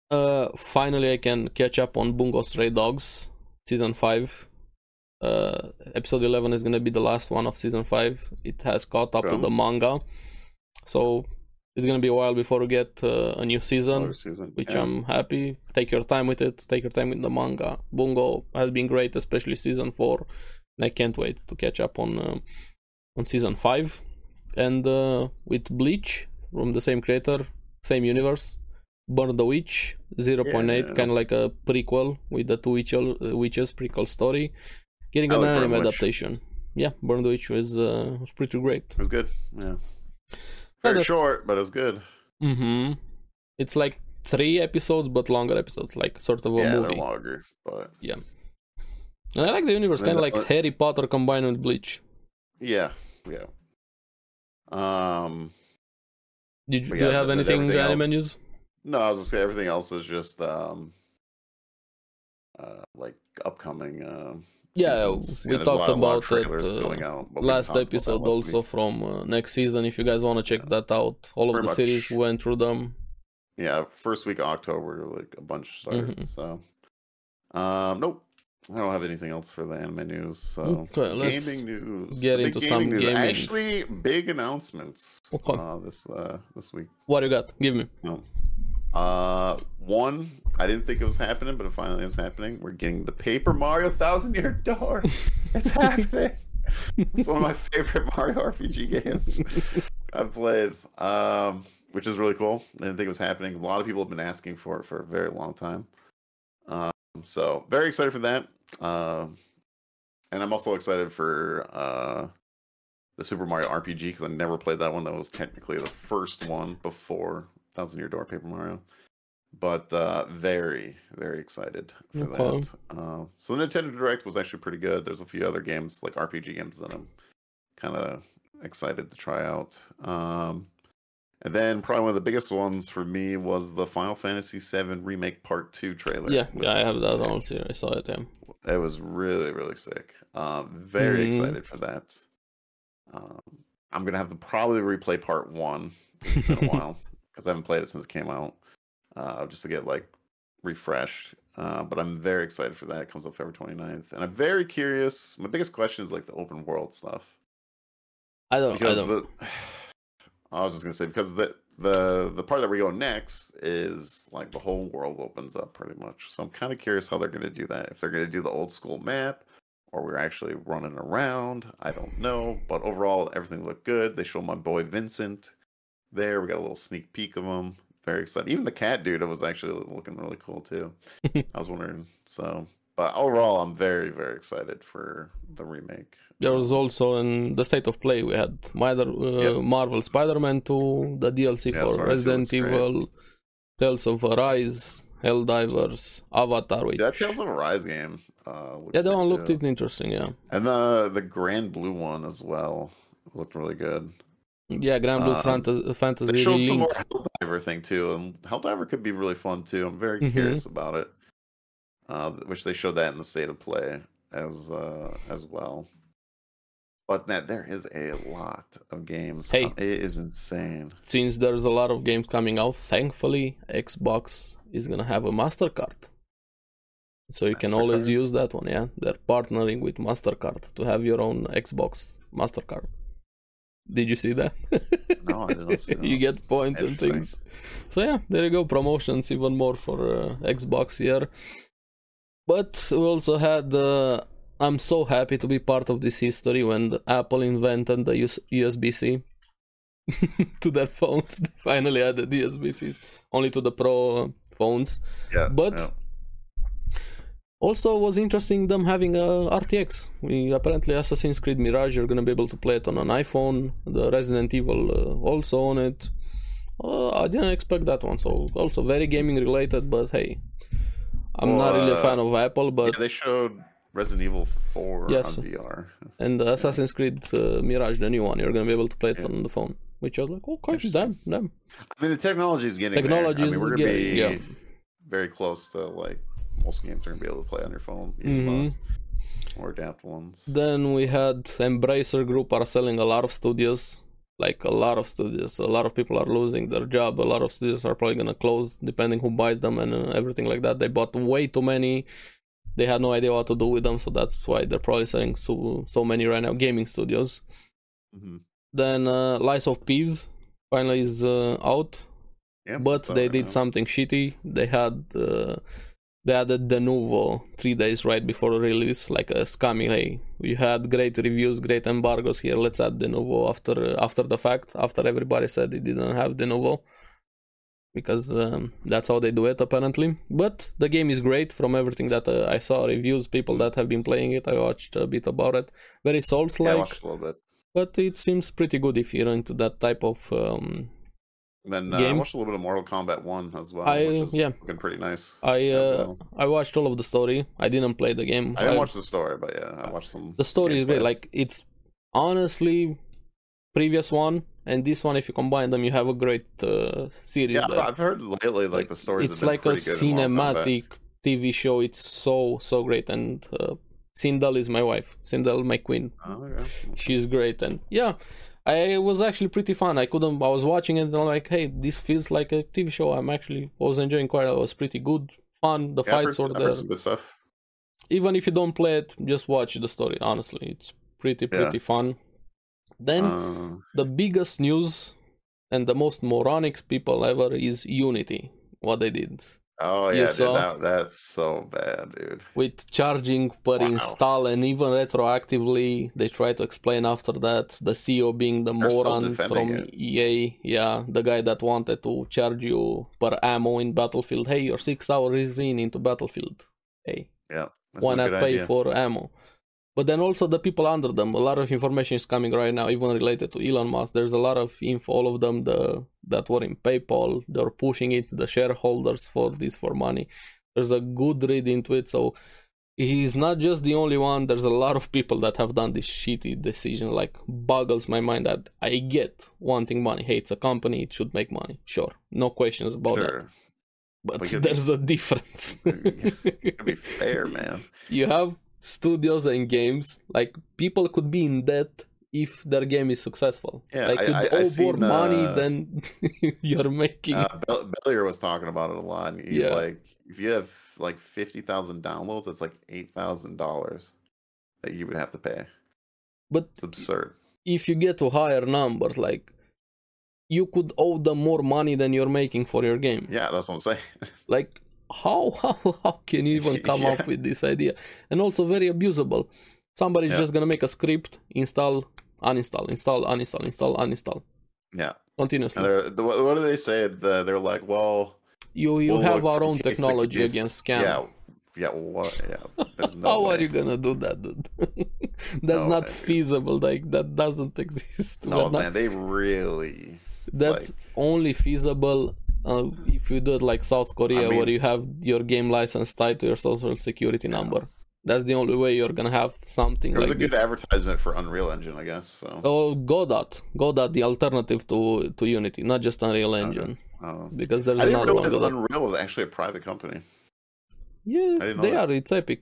uh finally I can catch up on Bungo Stray Dogs season 5. Uh episode 11 is to be the last one of season 5. It has caught up to the manga. So it's going to be a while before we get uh, a new season season. which Yeah. I'm happy. Take your time with it. Take your time with the manga. Bungo has been great, especially season four, and I can't wait to catch up on uh, on season five. And uh, with Bleach from the same creator, same universe, Burn the Witch 0.8, Yeah. kind of like a prequel with the two witch- uh, witches prequel story, getting an anime the Witch. adaptation. Yeah, Burn the Witch was uh, was pretty great. It was good. Yeah. Yeah, Very short, but it was good. Mm-hmm. It's like three episodes, but longer episodes, like sort of a yeah, movie. they're longer, but yeah. And I like the universe, kind of like the- Harry Potter combined with Bleach. yeah, yeah. Um, Did you, do you have but then anything anime else- news? no, I was gonna say everything else is just um, uh, like upcoming. Uh, Yeah, seasons. we a talked about it, trailers uh, going out, but we can Last episode also week. from uh, next season. If you guys want to check Yeah. that out, all of Pretty the series went through them. Yeah, first week of October, like a bunch started. Mhm. So, um, nope, I don't have anything else for the anime news. So, Okay, let's gaming news. get into some news. gaming. Actually, big announcements Okay. uh, this uh, this week. What do you got? Give me. No. Uh, one, I didn't think it was happening, but it finally is happening. We're getting the Paper Mario Thousand Year Door. It's happening. it's one of my favorite Mario RPG games I've played, um, which is really cool. I didn't think it was happening. A lot of people have been asking for it for a very long time. Um, so very excited for that. Um, and I'm also excited for uh, the Super Mario RPG because I never played that one. That was technically the first one before Thousand Year Door Paper Mario. But uh, very, very excited for Okay. that. Uh, so the Nintendo Direct was actually pretty good. There's a few other games, like RPG games, that I'm kind of excited to try out. Um, and then probably one of the biggest ones for me was the Final Fantasy VII Remake Part Two trailer. Yeah, yeah, I have that sick. also. I saw it. Yeah. It was really, really sick. Um, very Mhm. excited for that. Um, I'm gonna have to probably replay part one. It's been a while because I haven't played it since it came out, uh, just to get like refreshed. Uh, but I'm very excited for that. It comes up February 29th, and I'm very curious. My biggest question is like the open world stuff I don't. I because don't. the I was just gonna say because the the the part that we go next is like the whole world opens up pretty much. So I'm kind of curious how they're gonna do that. If they're gonna do the old school map, or we're actually running around. I don't know, but overall everything looked good. They show my boy Vincent there. We got a little sneak peek of him. Very excited. Even the cat dude, it was actually looking really cool too. I was wondering. So, but overall, I'm very very excited for the remake. There was also in the state of play we had Marvel, uh, Yep. Marvel Spider-Man 2, the DLC Yeah, for Spider-Man 2 Resident. Evil, Tales of Arise, Helldivers, Avatar. Which, That Tales of Arise game. Uh, yeah, that one looked too. it interesting. Yeah, And the the Granblue one as well looked really good. Yeah, Granblue Um, Fantasy, Fantasy They showed some more Helldiver thing too, and Helldiver could be really fun too. I'm very Mhm. curious about it. Uh, which they showed that in the state of play as uh as well. But man, there is a lot of games. Hey. Um, it is insane. Since there's a lot of games coming out, thankfully Xbox is gonna have a Mastercard. So you can always use that one, yeah. They're partnering with Mastercard to have your own Xbox Mastercard. Did you see that? No, I didn't see that. you get points and things. So yeah, there you go. Promotions even more for uh, Xbox here. But we also had. Uh, I'm so happy to be part of this history when Apple invented the US- USB-C to their phones. They finally added the USB-Cs only to the Pro phones. Yeah, But yeah. Also was interesting them having a RTX. We apparently Assassin's Creed Mirage you're gonna be able to play it on an iPhone. The Resident Evil uh, also on it. Uh, I didn't expect that one. So also very gaming related, but hey, I'm not Well, really a uh, fan of Apple, but yeah, they showed Resident Evil 4 Yes. on VR. and the Assassin's Creed uh, Mirage, the new one, you're gonna be able to play it Yeah. on the phone. Which I was like, oh, gosh, damn, damn. I mean, the technology is getting Technology. I is mean, we're gonna getting- be yeah. very close to like most games are gonna be able to play on your phone, even Mhm. the more adapted ones. Then we had Embracer Group are selling a lot of studios, like a lot of studios. A lot of people are losing their job. A lot of studios are probably gonna close, depending who buys them and uh, everything like that. They bought way too many. They had no idea what to do with them, so that's why they're probably selling so so many right now. Gaming studios. hmm Then uh, Lies of Peeves finally is uh, out, Yeah, but they did something shitty. They had uh, they added Denuvo three days right before the release, like a scammy. Hey, we had great reviews, great embargoes here. Let's add Denuvo after after the fact, after everybody said it didn't have Denuvo, because um, that's how they do it apparently. But the game is great from everything that uh, I saw reviews, people that have been playing it. I watched a bit about it. Very Yeah, I Souls-like, watched a little bit. but it seems pretty good if you're into that type of um, Then uh, I watched a little bit of Mortal Kombat 1 as well, I- which is yeah. looking pretty nice. I uh, well. I watched all of the story. I didn't play the game. I didn't I- watch the story, but yeah, I watched some. the story is great. Like it's honestly previous one and this one. If you combine them, you have a great uh, series. Yeah, there. I've heard lately like the stories. It's like a good in Mortal Kombat. cinematic TV show. It's so so great. And uh, Sindel is my wife. Sindel, my queen. Oh. She's great. And yeah, I was actually pretty fun. I couldn't. I was watching it and I'm like, hey, this feels like a TV show. I'm actually I was enjoying quite. It was pretty good, fun. The Yeah, fights were heard some good stuff. even if you don't play it, just watch the story. Honestly, it's pretty Yeah. pretty fun. Then Uh, the biggest news and the most moronic people ever is Unity. What they did oh yeah, dude, that, that's so bad, dude. with charging per Wow. install and even retroactively, they try to explain after that. The CEO being the They're moron from it. EA, yeah, the guy that wanted to charge you per ammo in Battlefield. Hey, you're six hours in into Battlefield. Hey, Yeah, why not pay idea. for ammo? But then also the people under them, a lot of information is coming right now, even related to Elon Musk. There's a lot of info, all of them the that were in PayPal, they're pushing it, the shareholders for this for money. There's a good read into it, so he's not just the only one. There's a lot of people that have done this shitty decision, like boggles my mind that I get wanting money. Hey, it's a company, it should make money. Sure, no questions about that. Sure, But We could- there's a difference. to be fair, man. you have studios and games like people could be in debt if their game is successful Yeah, like I- could I- I owe more money uh, than you're making Uh, Bell- Bellier was talking about it a lot. He's Yeah. like, if you have like fifty thousand downloads, that's like eight thousand dollars that you would have to pay. but It's absurd. if you get to higher numbers like you could owe them more money than you're making for your game Yeah, that's what I'm saying. like how how how can you even come Yeah. up with this idea and also very abusable somebody's Yeah. just gonna make a script install uninstall install uninstall install uninstall yeah. continuously what do they say? The, they're like, well, you you we'll have our own technology case. against scam Yeah, yeah. Well, what? Yeah. There's no How way. are you gonna do that, dude? That's No not feasible. Like that doesn't exist. No, We're not- man, they really. that's only feasible uh, if you do it like South Korea, mean- where you have your game license tied to your social security number. That's the only way you're gonna have something It was like a good this. advertisement for Unreal Engine, I guess. So. Oh, Godot, Godot, the alternative to to Unity, not just Unreal Engine, uh, because there's I didn't another one. realize. Unreal was actually a private company. Yeah, they that. are. It's Epic.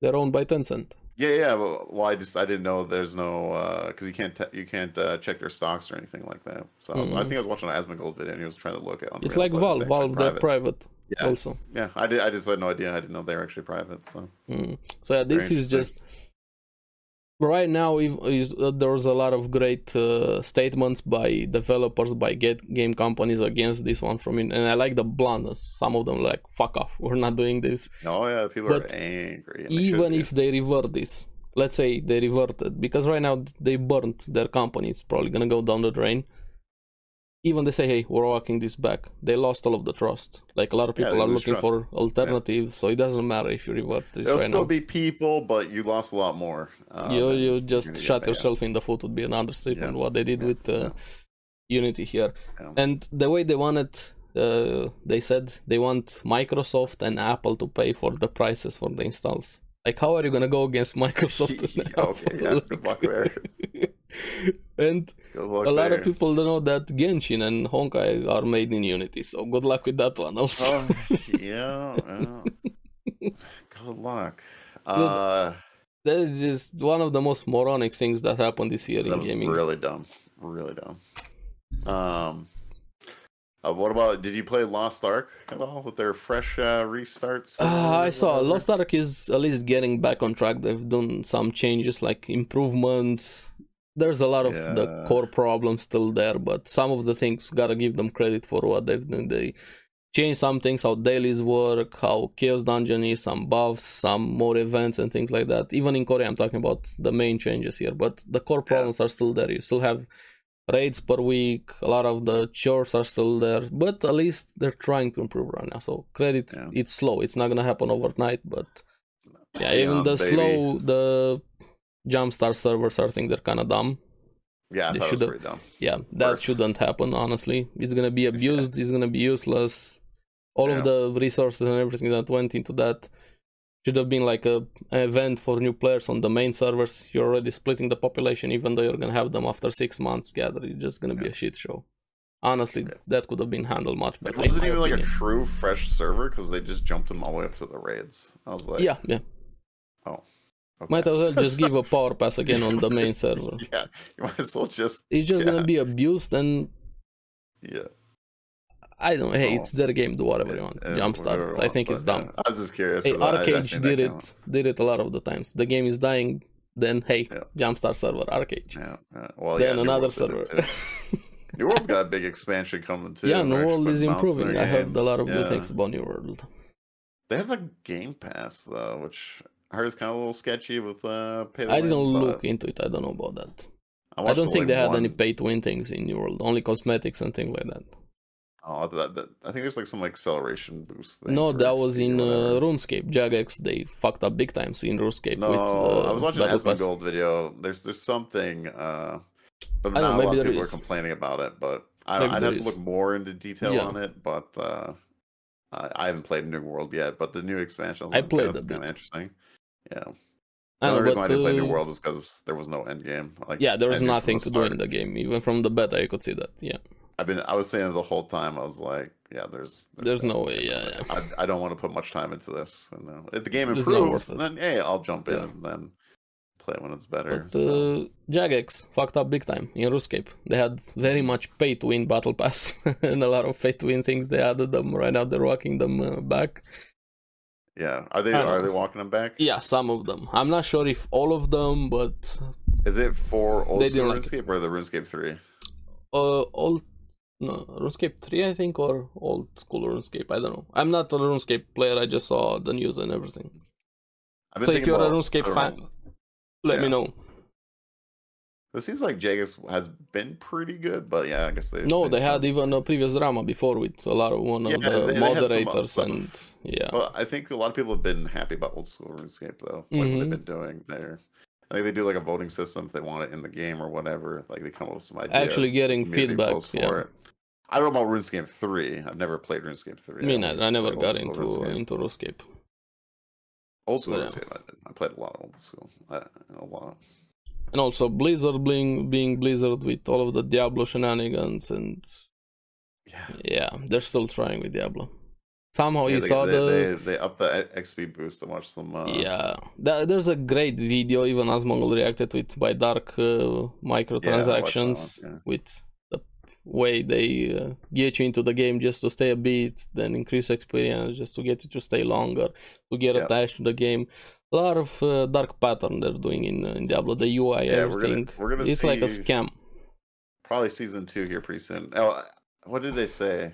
They're owned by Tencent. Yeah, yeah. Well, well, I just I didn't know there's no because you can't te- you can't uh, check their stocks or anything like that. So I, was, I think I was watching an Asmongold video and he was trying to look at. It's like Valve. actually Valve, they're private Yeah, also. yeah. I did. I just had no idea. I didn't know they were actually private. So Mm. So yeah, this is just right now. Is, uh, there's a lot of great uh, statements by developers, by get, game companies against this one from it, and I like the bluntness. Some of them like fuck off, we're not doing this. oh yeah, people But are angry. and they should Even if they revert this, let's say they reverted, because right now they burnt their company. It's probably gonna go down the drain. Even they say, hey, we're walking this back. They lost all of the trust. Like a lot of people they are looking trust. for alternatives, so it doesn't matter if you revert this right now. there'll right still now. be people, but you lost a lot more. Uh, you you just shot yourself in the foot would be an understatement Yeah. what they did Yeah, with uh, yeah. unity here Yeah. and the way they want it uh, they said they want microsoft and apple to pay for the prices for the installs like how are you gonna go against microsoft okay, yeah, good luck there. and luck a lot there. of people don't know that genshin and honkai are made in unity so good luck with that one also Oh, yeah. yeah. Good luck. Uh, that is just one of the most moronic things that happened this year that in was gaming really dumb. Really dumb. Um, uh, what about? Did you play Lost Ark at all with their fresh uh, restarts? Uh, I saw? Lost Ark is at least getting back on track. They've done some changes, like improvements. There's a lot of the core problems still there, but some of the things gotta give them credit for what they've done. They changed some things, how dailies work, how Chaos Dungeon is, some buffs, some more events and things like that. Even in Korea, I'm talking about the main changes here, but the core problems are still there. You still have raids per week. A lot of the chores are still there, but at least they're trying to improve right now. So credit. Yeah. It's slow. It's not gonna happen overnight, but yeah, even Eons, the baby. slow the Jumpstart servers, I think they're kind of dumb. Yeah, I they thought it was should've- pretty dumb. Yeah, that First. shouldn't happen. Honestly, it's gonna be abused. It's gonna be useless. All Yeah. of the resources and everything that went into that should have been like a an event for new players on the main servers. You're already splitting the population, even though you're gonna have them after six months gathered. It's just gonna be a shit show. Honestly, Yeah. that could have been handled much better. in wasn't even like a true fresh server because they just jumped them all the way up to the raids. I was like, yeah, yeah. oh, okay. Might as well just give a power pass again on the main server. yeah, you might as well just It's just Yeah. gonna be abused, and yeah. I don't. Hey, Oh. it's their game. Do whatever you want. yeah, Jump starts. you I think it's dumb. yeah, I was just curious. Hey, I- I ArcheAge did it. Did it a lot of the times. The game is dying. Then hey, Yeah. jumpstart server ArcheAge. Yeah, yeah. Well, then another server. New World's got a big expansion coming too. yeah, New World is putting mounts in improving. I heard a lot of good things about New World. They have a Game Pass though, which I heard is kind of a little sketchy with uh. Pay I didn't look into it. I don't know about that. I watched don't think they had one- any pay to win things in New World. Only cosmetics and things like that. Oh, that, that, I think there's like some like acceleration boost. Thing No, that XP was in uh. RuneScape. Jagex they fucked up big times in RuneScape No, with uh, I was watching Battle Pass. Gold video. There's there's something, uh, but I not know, a lot of people are complaining about it. But I, I'd have to look more into detail Yeah. on it. But uh, I, I haven't played New World yet. But the new expansion, I played a that's kind of interesting. Yeah, the only reason why I didn't play New uh, World is because there was no end game. Like Yeah, there was nothing the to do in the game. Even from the beta, you could see that. Yeah, I've been I was saying it the whole time. I was like, yeah, there's There's no definitely way, yeah, no way. I, I don't want to put much time into this. And, uh, if the game It's improves, then hey, I'll jump in Yeah. and then play when it's better. but so. uh, Jagex fucked up big time in RuneScape. They had very much pay to win battle pass and a lot of pay to win things. They added them right now. They're walking them uh, back. Yeah, are they are they walking them back? Yeah, some of them. I'm not sure if all of them, but Is it for old school like RuneScape or the RuneScape three? uh, all no RuneScape three, I think, or old school RuneScape. I don't know. I'm not a RuneScape player. I just saw the news and everything. So if you're a RuneScape I don't know. fan, let me know. It seems like Jagex has been pretty good, but yeah, I guess they. No, they had even a previous drama before with a lot of one of the they- they some moderators stuff. and yeah. Well, I think a lot of people have been happy about old school RuneScape though. Like what Mhm. they've been doing there. I think they do like a voting system if they want it in the game or whatever. Like they come up with some ideas. Actually getting feedback, yeah. for it. I don't know about RuneScape three. I've never played RuneScape three. I mean, I I, always I never got into RuneScape. into RuneScape. Old school but, uh, RuneScape. I, did. I played a lot of old school. I, a lot. And also Blizzard being being Blizzard with all of the Diablo shenanigans and Yeah. yeah, they're still trying with Diablo. somehow Yeah, you they, saw they, the they they up the XP boost and watch some. Uh, yeah. Th- there's a great video even Asmongold reacted with by Dark uh, microtransactions yeah. with the way they uh, get you into the game just to stay a bit, then increase experience just to get you to stay longer, to get Yeah. attached to the game. A lot of uh, dark pattern they're doing in, uh, in Diablo. The UI, Yeah, we're gonna- everything. we're gonna it's like a scam. Probably season two here pretty soon. Oh, what did they say?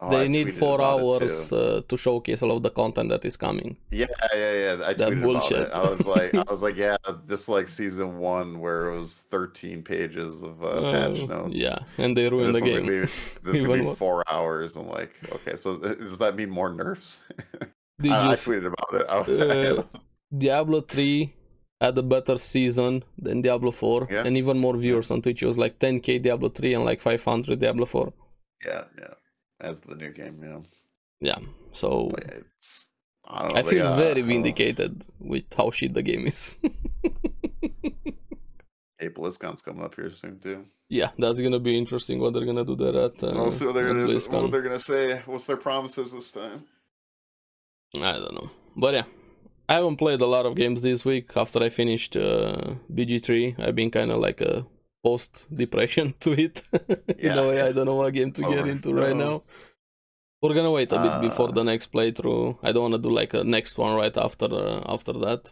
Oh, they I need four hours uh, to showcase all of the content that is coming. Yeah, yeah, yeah. I That tweeted bullshit. about it. I was like, I was like, yeah, this like season one where it was 13 pages of uh, patch Uh, notes. yeah, and they And ruined this the game. gonna be this is be four hours. I'm like, okay, so does that mean more nerfs? I, I tweeted about it. I- Uh, Diablo 3 had a better season than Diablo 4 Yeah. and even more viewers on Twitch. It was like 10k Diablo 3 and like 500 Diablo 4. yeah, yeah. As the new game, yeah. Yeah, so it's, I don't know. I feel got- very I vindicated with how shit the game is. Hey, BlizzCon's coming up here soon too. yeah, that's gonna be interesting what they're gonna do there at, uh, I'll see what they're gonna what they're gonna say. What's their promises this time? I don't know. But yeah, I haven't played a lot of games this week after I finished uh, BG3. I've been kind of like a post depression to it. In a way, I don't know what game to get over. into right now. We're gonna wait a bit before Uh, the next playthrough. I don't want to do like a next one right after uh, after that.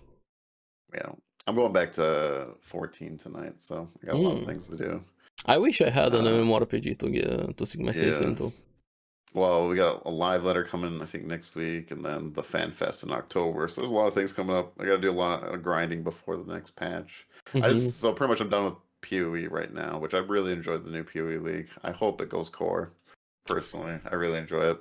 Yeah, I'm going back to 14 tonight, so I got a lot of Mm. things to do. I wish I had an Uh, MMORPG to get to sink my yeah. into. Well, we got a live letter coming, I think, next week, and then the fan fest in October. So there's a lot of things coming up. I got to do a lot of grinding before the next patch. I Mhm. just so pretty much I'm done with PoE right now, which I really enjoyed the new PoE league. I hope it goes core. Personally, I really enjoy it.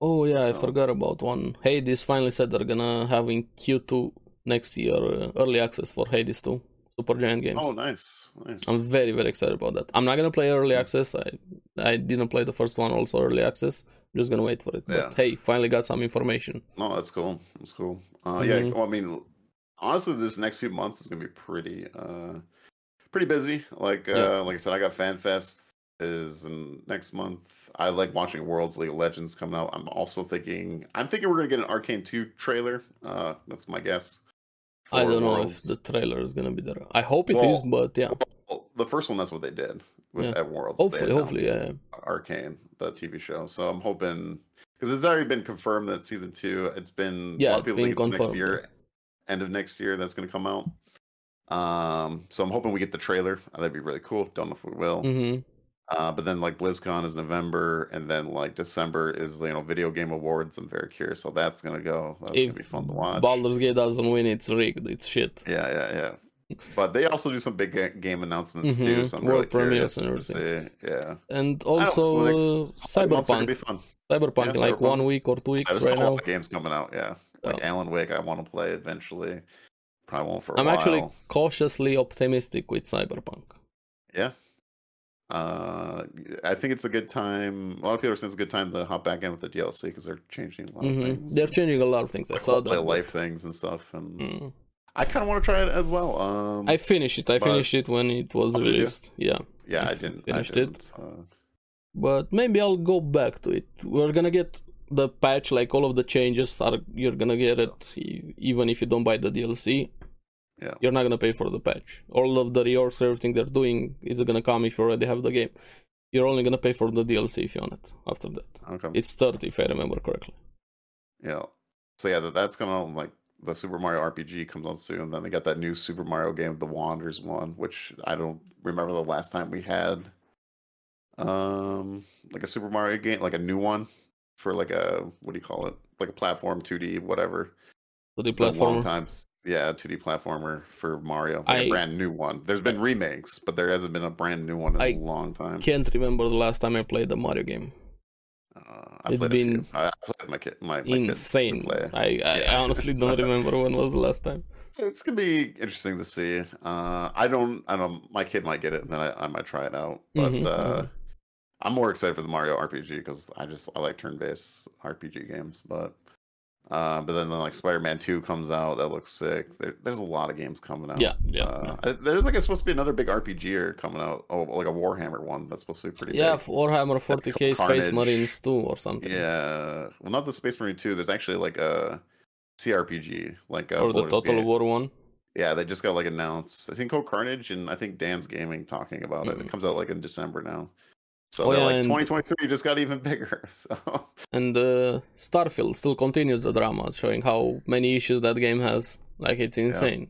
Oh yeah, I forgot about one. Hades finally said they're gonna have in Q2 next year uh, early access for Hades 2 Super Giant Games. Oh, nice, nice. I'm very very excited about that. I'm not gonna play early Mm. access. I I didn't play the first one also early access. I'm just gonna wait for it. Yeah. But hey, finally got some information. No, that's cool. That's cool. Uh, yeah. Mhm. Well, I mean, honestly, this next few months is gonna be pretty, uh, pretty busy. Like, uh, Yeah. like I said, I got FanFest is in next month. I like watching Worlds League of Legends coming out. I'm also thinking, I'm thinking we're gonna get an Arcane Two trailer. Uh, that's my guess. I don't know if the trailer is gonna be there. I hope it is, Well, but yeah, Well, the first one, that's what they did with Yeah. at Worlds. They hopefully, hopefully, yeah. Arcane, the TV show. So I'm hoping because it's already been confirmed that season two. It's been Yeah, it's of people been think it's next year, end of next year. That's going to come out. Um, so I'm hoping we get the trailer. That'd be really cool. Don't know if we will. hmm Uh, but then like BlizzCon is November, and then like December is you know Video Game Awards. I'm very curious. So that's gonna go. That's If gonna be fun to watch. Baldur's Gate doesn't win, it's rigged. It's shit. Yeah, yeah, yeah. But they also do some big ga- game announcements too, Mhm, so I'm world really curious and to see. Yeah. And don't know, also so uh, couple months are gonna be Cyberpunk. fun. Cyberpunk, Yeah, like Cyberpunk. one week or two weeks There's right a lot now. of games coming out. Yeah, like Yeah. Alan Wake. I want to play eventually. Probably won't for a I'm while. actually cautiously optimistic with Cyberpunk. Yeah. Uh, I think it's a good time. A lot of people are saying it's a good time to hop back in with the DLC because they're changing a lot of hmm things. They're changing a lot of things. I like saw quality that. of life things and stuff, and Mm. I kind of want to try it as well. Um, I finished it. I finished it when it was Oh, released. Yeah, yeah, I I didn't. finished I it. didn't, Uh, but maybe I'll go back to it. We're gonna get the patch, like all of the changes are. You're gonna get it even if you don't buy the DLC. Yeah. You're not gonna pay for the patch. All of the reorgs, everything they're doing, is gonna come if you already have the game. You're only gonna pay for the DLC if you want it. After that, okay. it's thirty if I remember correctly. Yeah. So yeah, that, that's gonna like the Super Mario RPG comes out soon. Then they got that new Super Mario game, the Wanderers one, which I don't remember the last time we had. Um, like a Super Mario game, like a new one for like a what do you call it? Like a platform, two D, whatever. So the It's been a long platform. Yeah, two D platformer for Mario, like I- a brand new one. There's been remakes, but there hasn't been a brand new one in I a long time. Can't remember the last time I played a Mario game. Uh, I It's played been a few. I I played my kid, my, my kids Insane. play. I, I Yeah. honestly don't remember when was the last time. So it's gonna be interesting to see. Uh, I don't, I don't. My kid might get it, and then I, I might try it out. But Mhm, uh, mhm. I'm more excited for the Mario RPG because I just I like turn-based RPG games. But Uh, but then like Spider-Man Two comes out, that looks sick. There, there's a lot of games coming out. Yeah, yeah. Uh, there's like it's supposed to be another big RPG coming out. Oh, like a Warhammer one that's supposed to be pretty Yeah, big. Warhammer 40k Space Marines 2 or something. Yeah, well, not the Space Marine Two. There's actually like a CRPG, like a Or the Total Gate. War one. Yeah, they just got like announced. I think called Carnage, and I think Dan's Gaming talking about it. It Mhm. comes out like in December now. So Oh, yeah, like and- 2023 just got even bigger. So And uh, Starfield still continues the drama, showing how many issues that game has. Like, it's insane.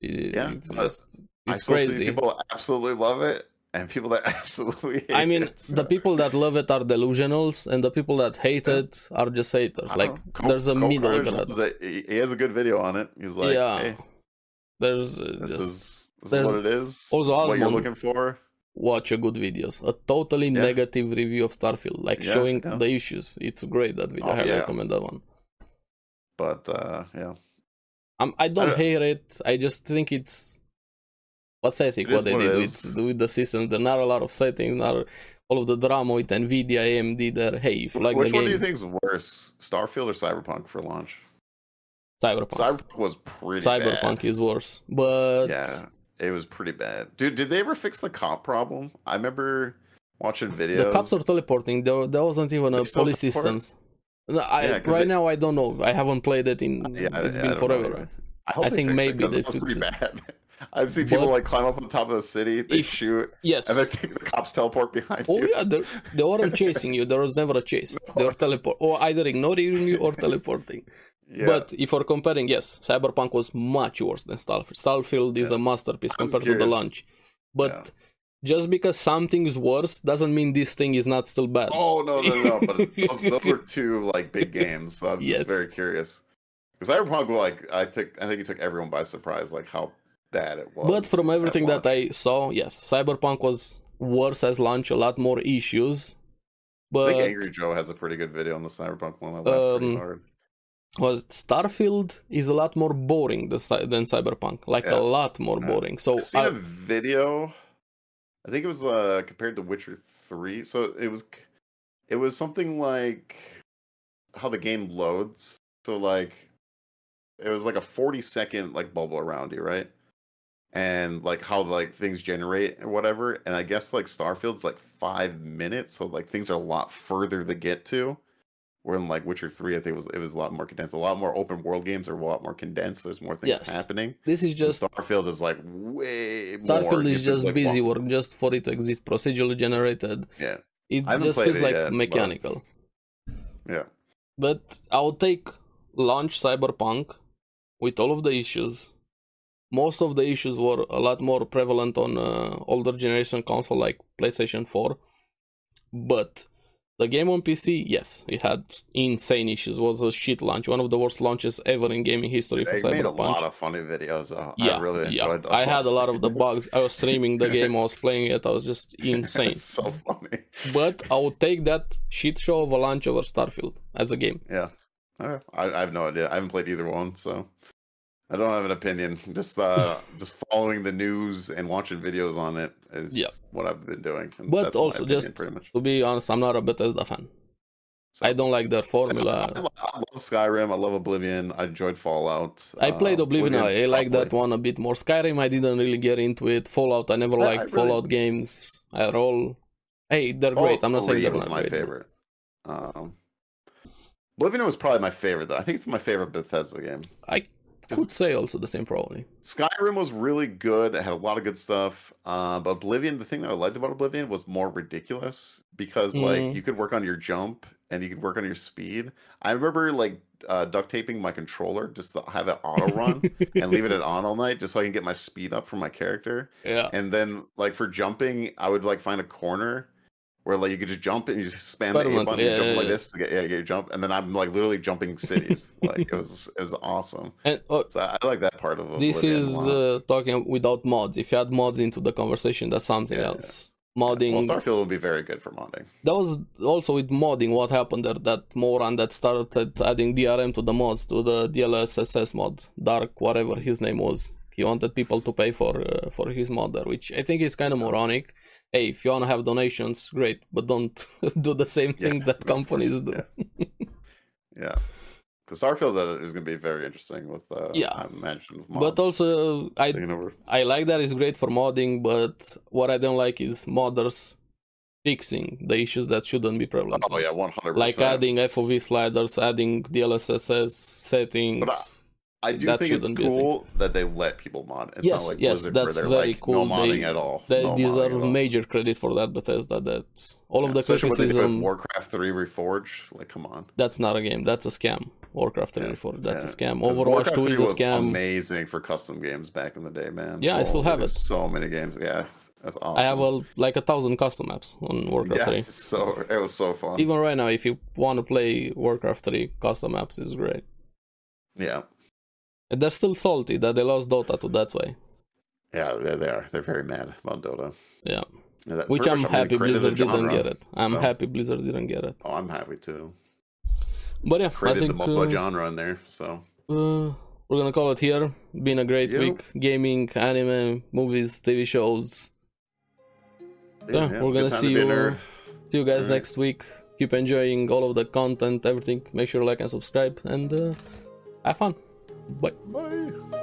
It- Yeah, it's, just, I it's see crazy. people absolutely love it and people that absolutely hate it. I mean, it. the people that love it are delusionals, and the people that hate Yeah. it are just haters. Like, don't know. Co- there's a Co- middle ground. He has a good video on it. He's like, yeah, hey, there's uh, this just is this is what it is. also what you're looking for. Watch a good videos. A totally Yeah. negative review of Starfield, like Yeah, showing yeah. the issues. It's great that video. Oh, I highly recommend that one. But uh, yeah, I'm, I don't don't- hate it. I just think it's pathetic It is what they what did with with the system. There are not a lot of settings, not all of the drama with Nvidia, AMD. There, hey, if like which the one game, do you think's worse, Starfield or Cyberpunk for launch? Cyberpunk. Cyberpunk was pretty Cyberpunk is worse, but. Yeah, it was pretty bad, dude. Did they ever fix the cop problem? I remember watching videos. the cops are teleporting. There, there wasn't even a They still police teleport? systems. No, I, Yeah, right it- now I don't know. I haven't played it in. Yeah, it's yeah, been forever. either. I, hope I think it, maybe 'cause they it was pretty it. bad. I've seen people But- like climb up on top of the city, they If- shoot, Yes. and then the cops teleport behind Oh you. yeah, they, they weren't chasing you. There was never a chase. They were teleport, or either ignoring you or teleporting. Yeah. But if you're comparing, yes, Cyberpunk was much worse than Starfield. Starfield is Yeah. a masterpiece compared to the launch. But Yeah. just because something is worse doesn't mean this thing is not still bad. Oh no no no! But those, those were two like big games, so I'm Yes. just very curious. Because Cyberpunk, like I took, I think it took everyone by surprise, like how bad it was. but from everything that. I saw, yes, Cyberpunk was worse as launch, a lot more issues. I think Angry Joe has a pretty good video on the Cyberpunk one. I laughed pretty Um, hard. Was Starfield is a lot more boring than, than Cyberpunk, like Yeah. a lot more Yeah. boring. So I seen I- a video. I think it was uh compared to Witcher Three. So it was, it was something like how the game loads. So like, it was like a forty second like bubble around you, right? And like how like things generate or whatever. And I guess like Starfield's like five minutes, so like things are a lot further to get to. Where in like Witcher Three, I think it was it was a lot more condensed. A lot more open world games are a lot more condensed. There's more things Yes. happening. this is And just Starfield is like way. Starfield is just like, busy work just for it to exist, procedurally generated. Yeah, It just feels it like yet, but- mechanical. yeah, But I'll take launch Cyberpunk with all of the issues. Most of the issues were a lot more prevalent on uh, older generation console like PlayStation 4. But the game on PC, yes, it had insane issues. It was a shit launch, one of the worst launches ever in gaming history for they made a Cyberpunk. lot of funny videos. Uh, yeah, I really yeah. I had a lot of the bugs. I was streaming the game, I was playing it. I was just insane. so funny. But I would take that shit show of a launch over Starfield as a game. Yeah, Okay. I, I have no idea. I haven't played either one, so I don't have an opinion. Just uh, just following the news and watching videos on it is Yeah. what I've been doing. and But also opinion, just pretty much. To be honest, I'm not a Bethesda fan. So- I don't like their formula. I love Skyrim. I love Oblivion. I enjoyed Fallout. I played Uh, Oblivion. I, I like that one a bit more. Skyrim, I didn't really get into it. Fallout, I never I- I liked really- Fallout games at all. Hey, they're Fallout great. I'm not saying 3 they're was my great. favorite. Um, Oblivion was probably my favorite though. I think it's my favorite Bethesda game. I could say also the same probably. Skyrim was really good. It had a lot of good stuff. Uh, but Oblivion, the thing that I liked about Oblivion was more ridiculous because like Mm. you could work on your jump and you could work on your speed. I remember like uh, duct taping my controller just to have it auto run and leaving it on all night just so I can get my speed up for my character. yeah. And then like for jumping, I would like find a corner where like you could just jump and you just spam the A button and yeah, jump yeah, like yeah. this to get yeah, get your jump, and then I'm like literally jumping cities. like it was it was awesome. And uh, So I, like that part of this is uh, talking without mods. If you add mods into the conversation, that's something else. Modding. Well, Starfield would be very good for modding. that was also with modding what happened there that moran that started adding drm to the mods to the dlss mod dark whatever his name was he wanted people to pay for uh, for his mod there which i think is kind of moronic hey if you want to have donations great but don't do the same thing Yeah, that of course, companies do yeah. Yeah. The Starfield uh, is going to be very interesting with, uh, Yeah. I imagine. But also I over. I like that it's great for modding, but what I don't like is modders fixing the issues that shouldn't be prevalent. Oh yeah, one hundred like adding FOV sliders, adding DLSS settings. I do that think it's shouldn't be a thing. cool that they let people mod. It's Yes, not like yes, Blizzard that's very like cool. no modding They- at all. They no deserve at all. major credit for that, Bethesda. That all of the especially what they did with. Warcraft Three Reforged. Like, come on. That's not a game. That's a scam. Warcraft 3 Yeah, 4. That's a scam. Overwatch Warcraft 2 is 3 a was scam. Amazing for custom games back in the day, man. Yeah, I still have it. So many games. Yes, that's awesome. I have a, uh, like a thousand custom maps on Warcraft yeah, 3. it's so it was so fun. Even right now, if you want to play Warcraft 3, custom maps is great. yeah, they're still salty that they lost Dota 2, that's why. yeah, they, they are. They're very mad about Dota. Yeah. Yeah, Which I'm I happy Blizzard didn't get it. I'm so- happy Blizzard didn't get it. Oh, I'm happy too. But yeah, I Created think the MOBA uh, genre in there, so uh, we're gonna call it here. Been a great Yep. week. Gaming, anime, movies, TV shows. Yeah, a we're gonna see to you- See you guys Alright. next week. Keep enjoying all of the content, everything. Make sure to like and subscribe, and uh, have fun. Bye. Bye.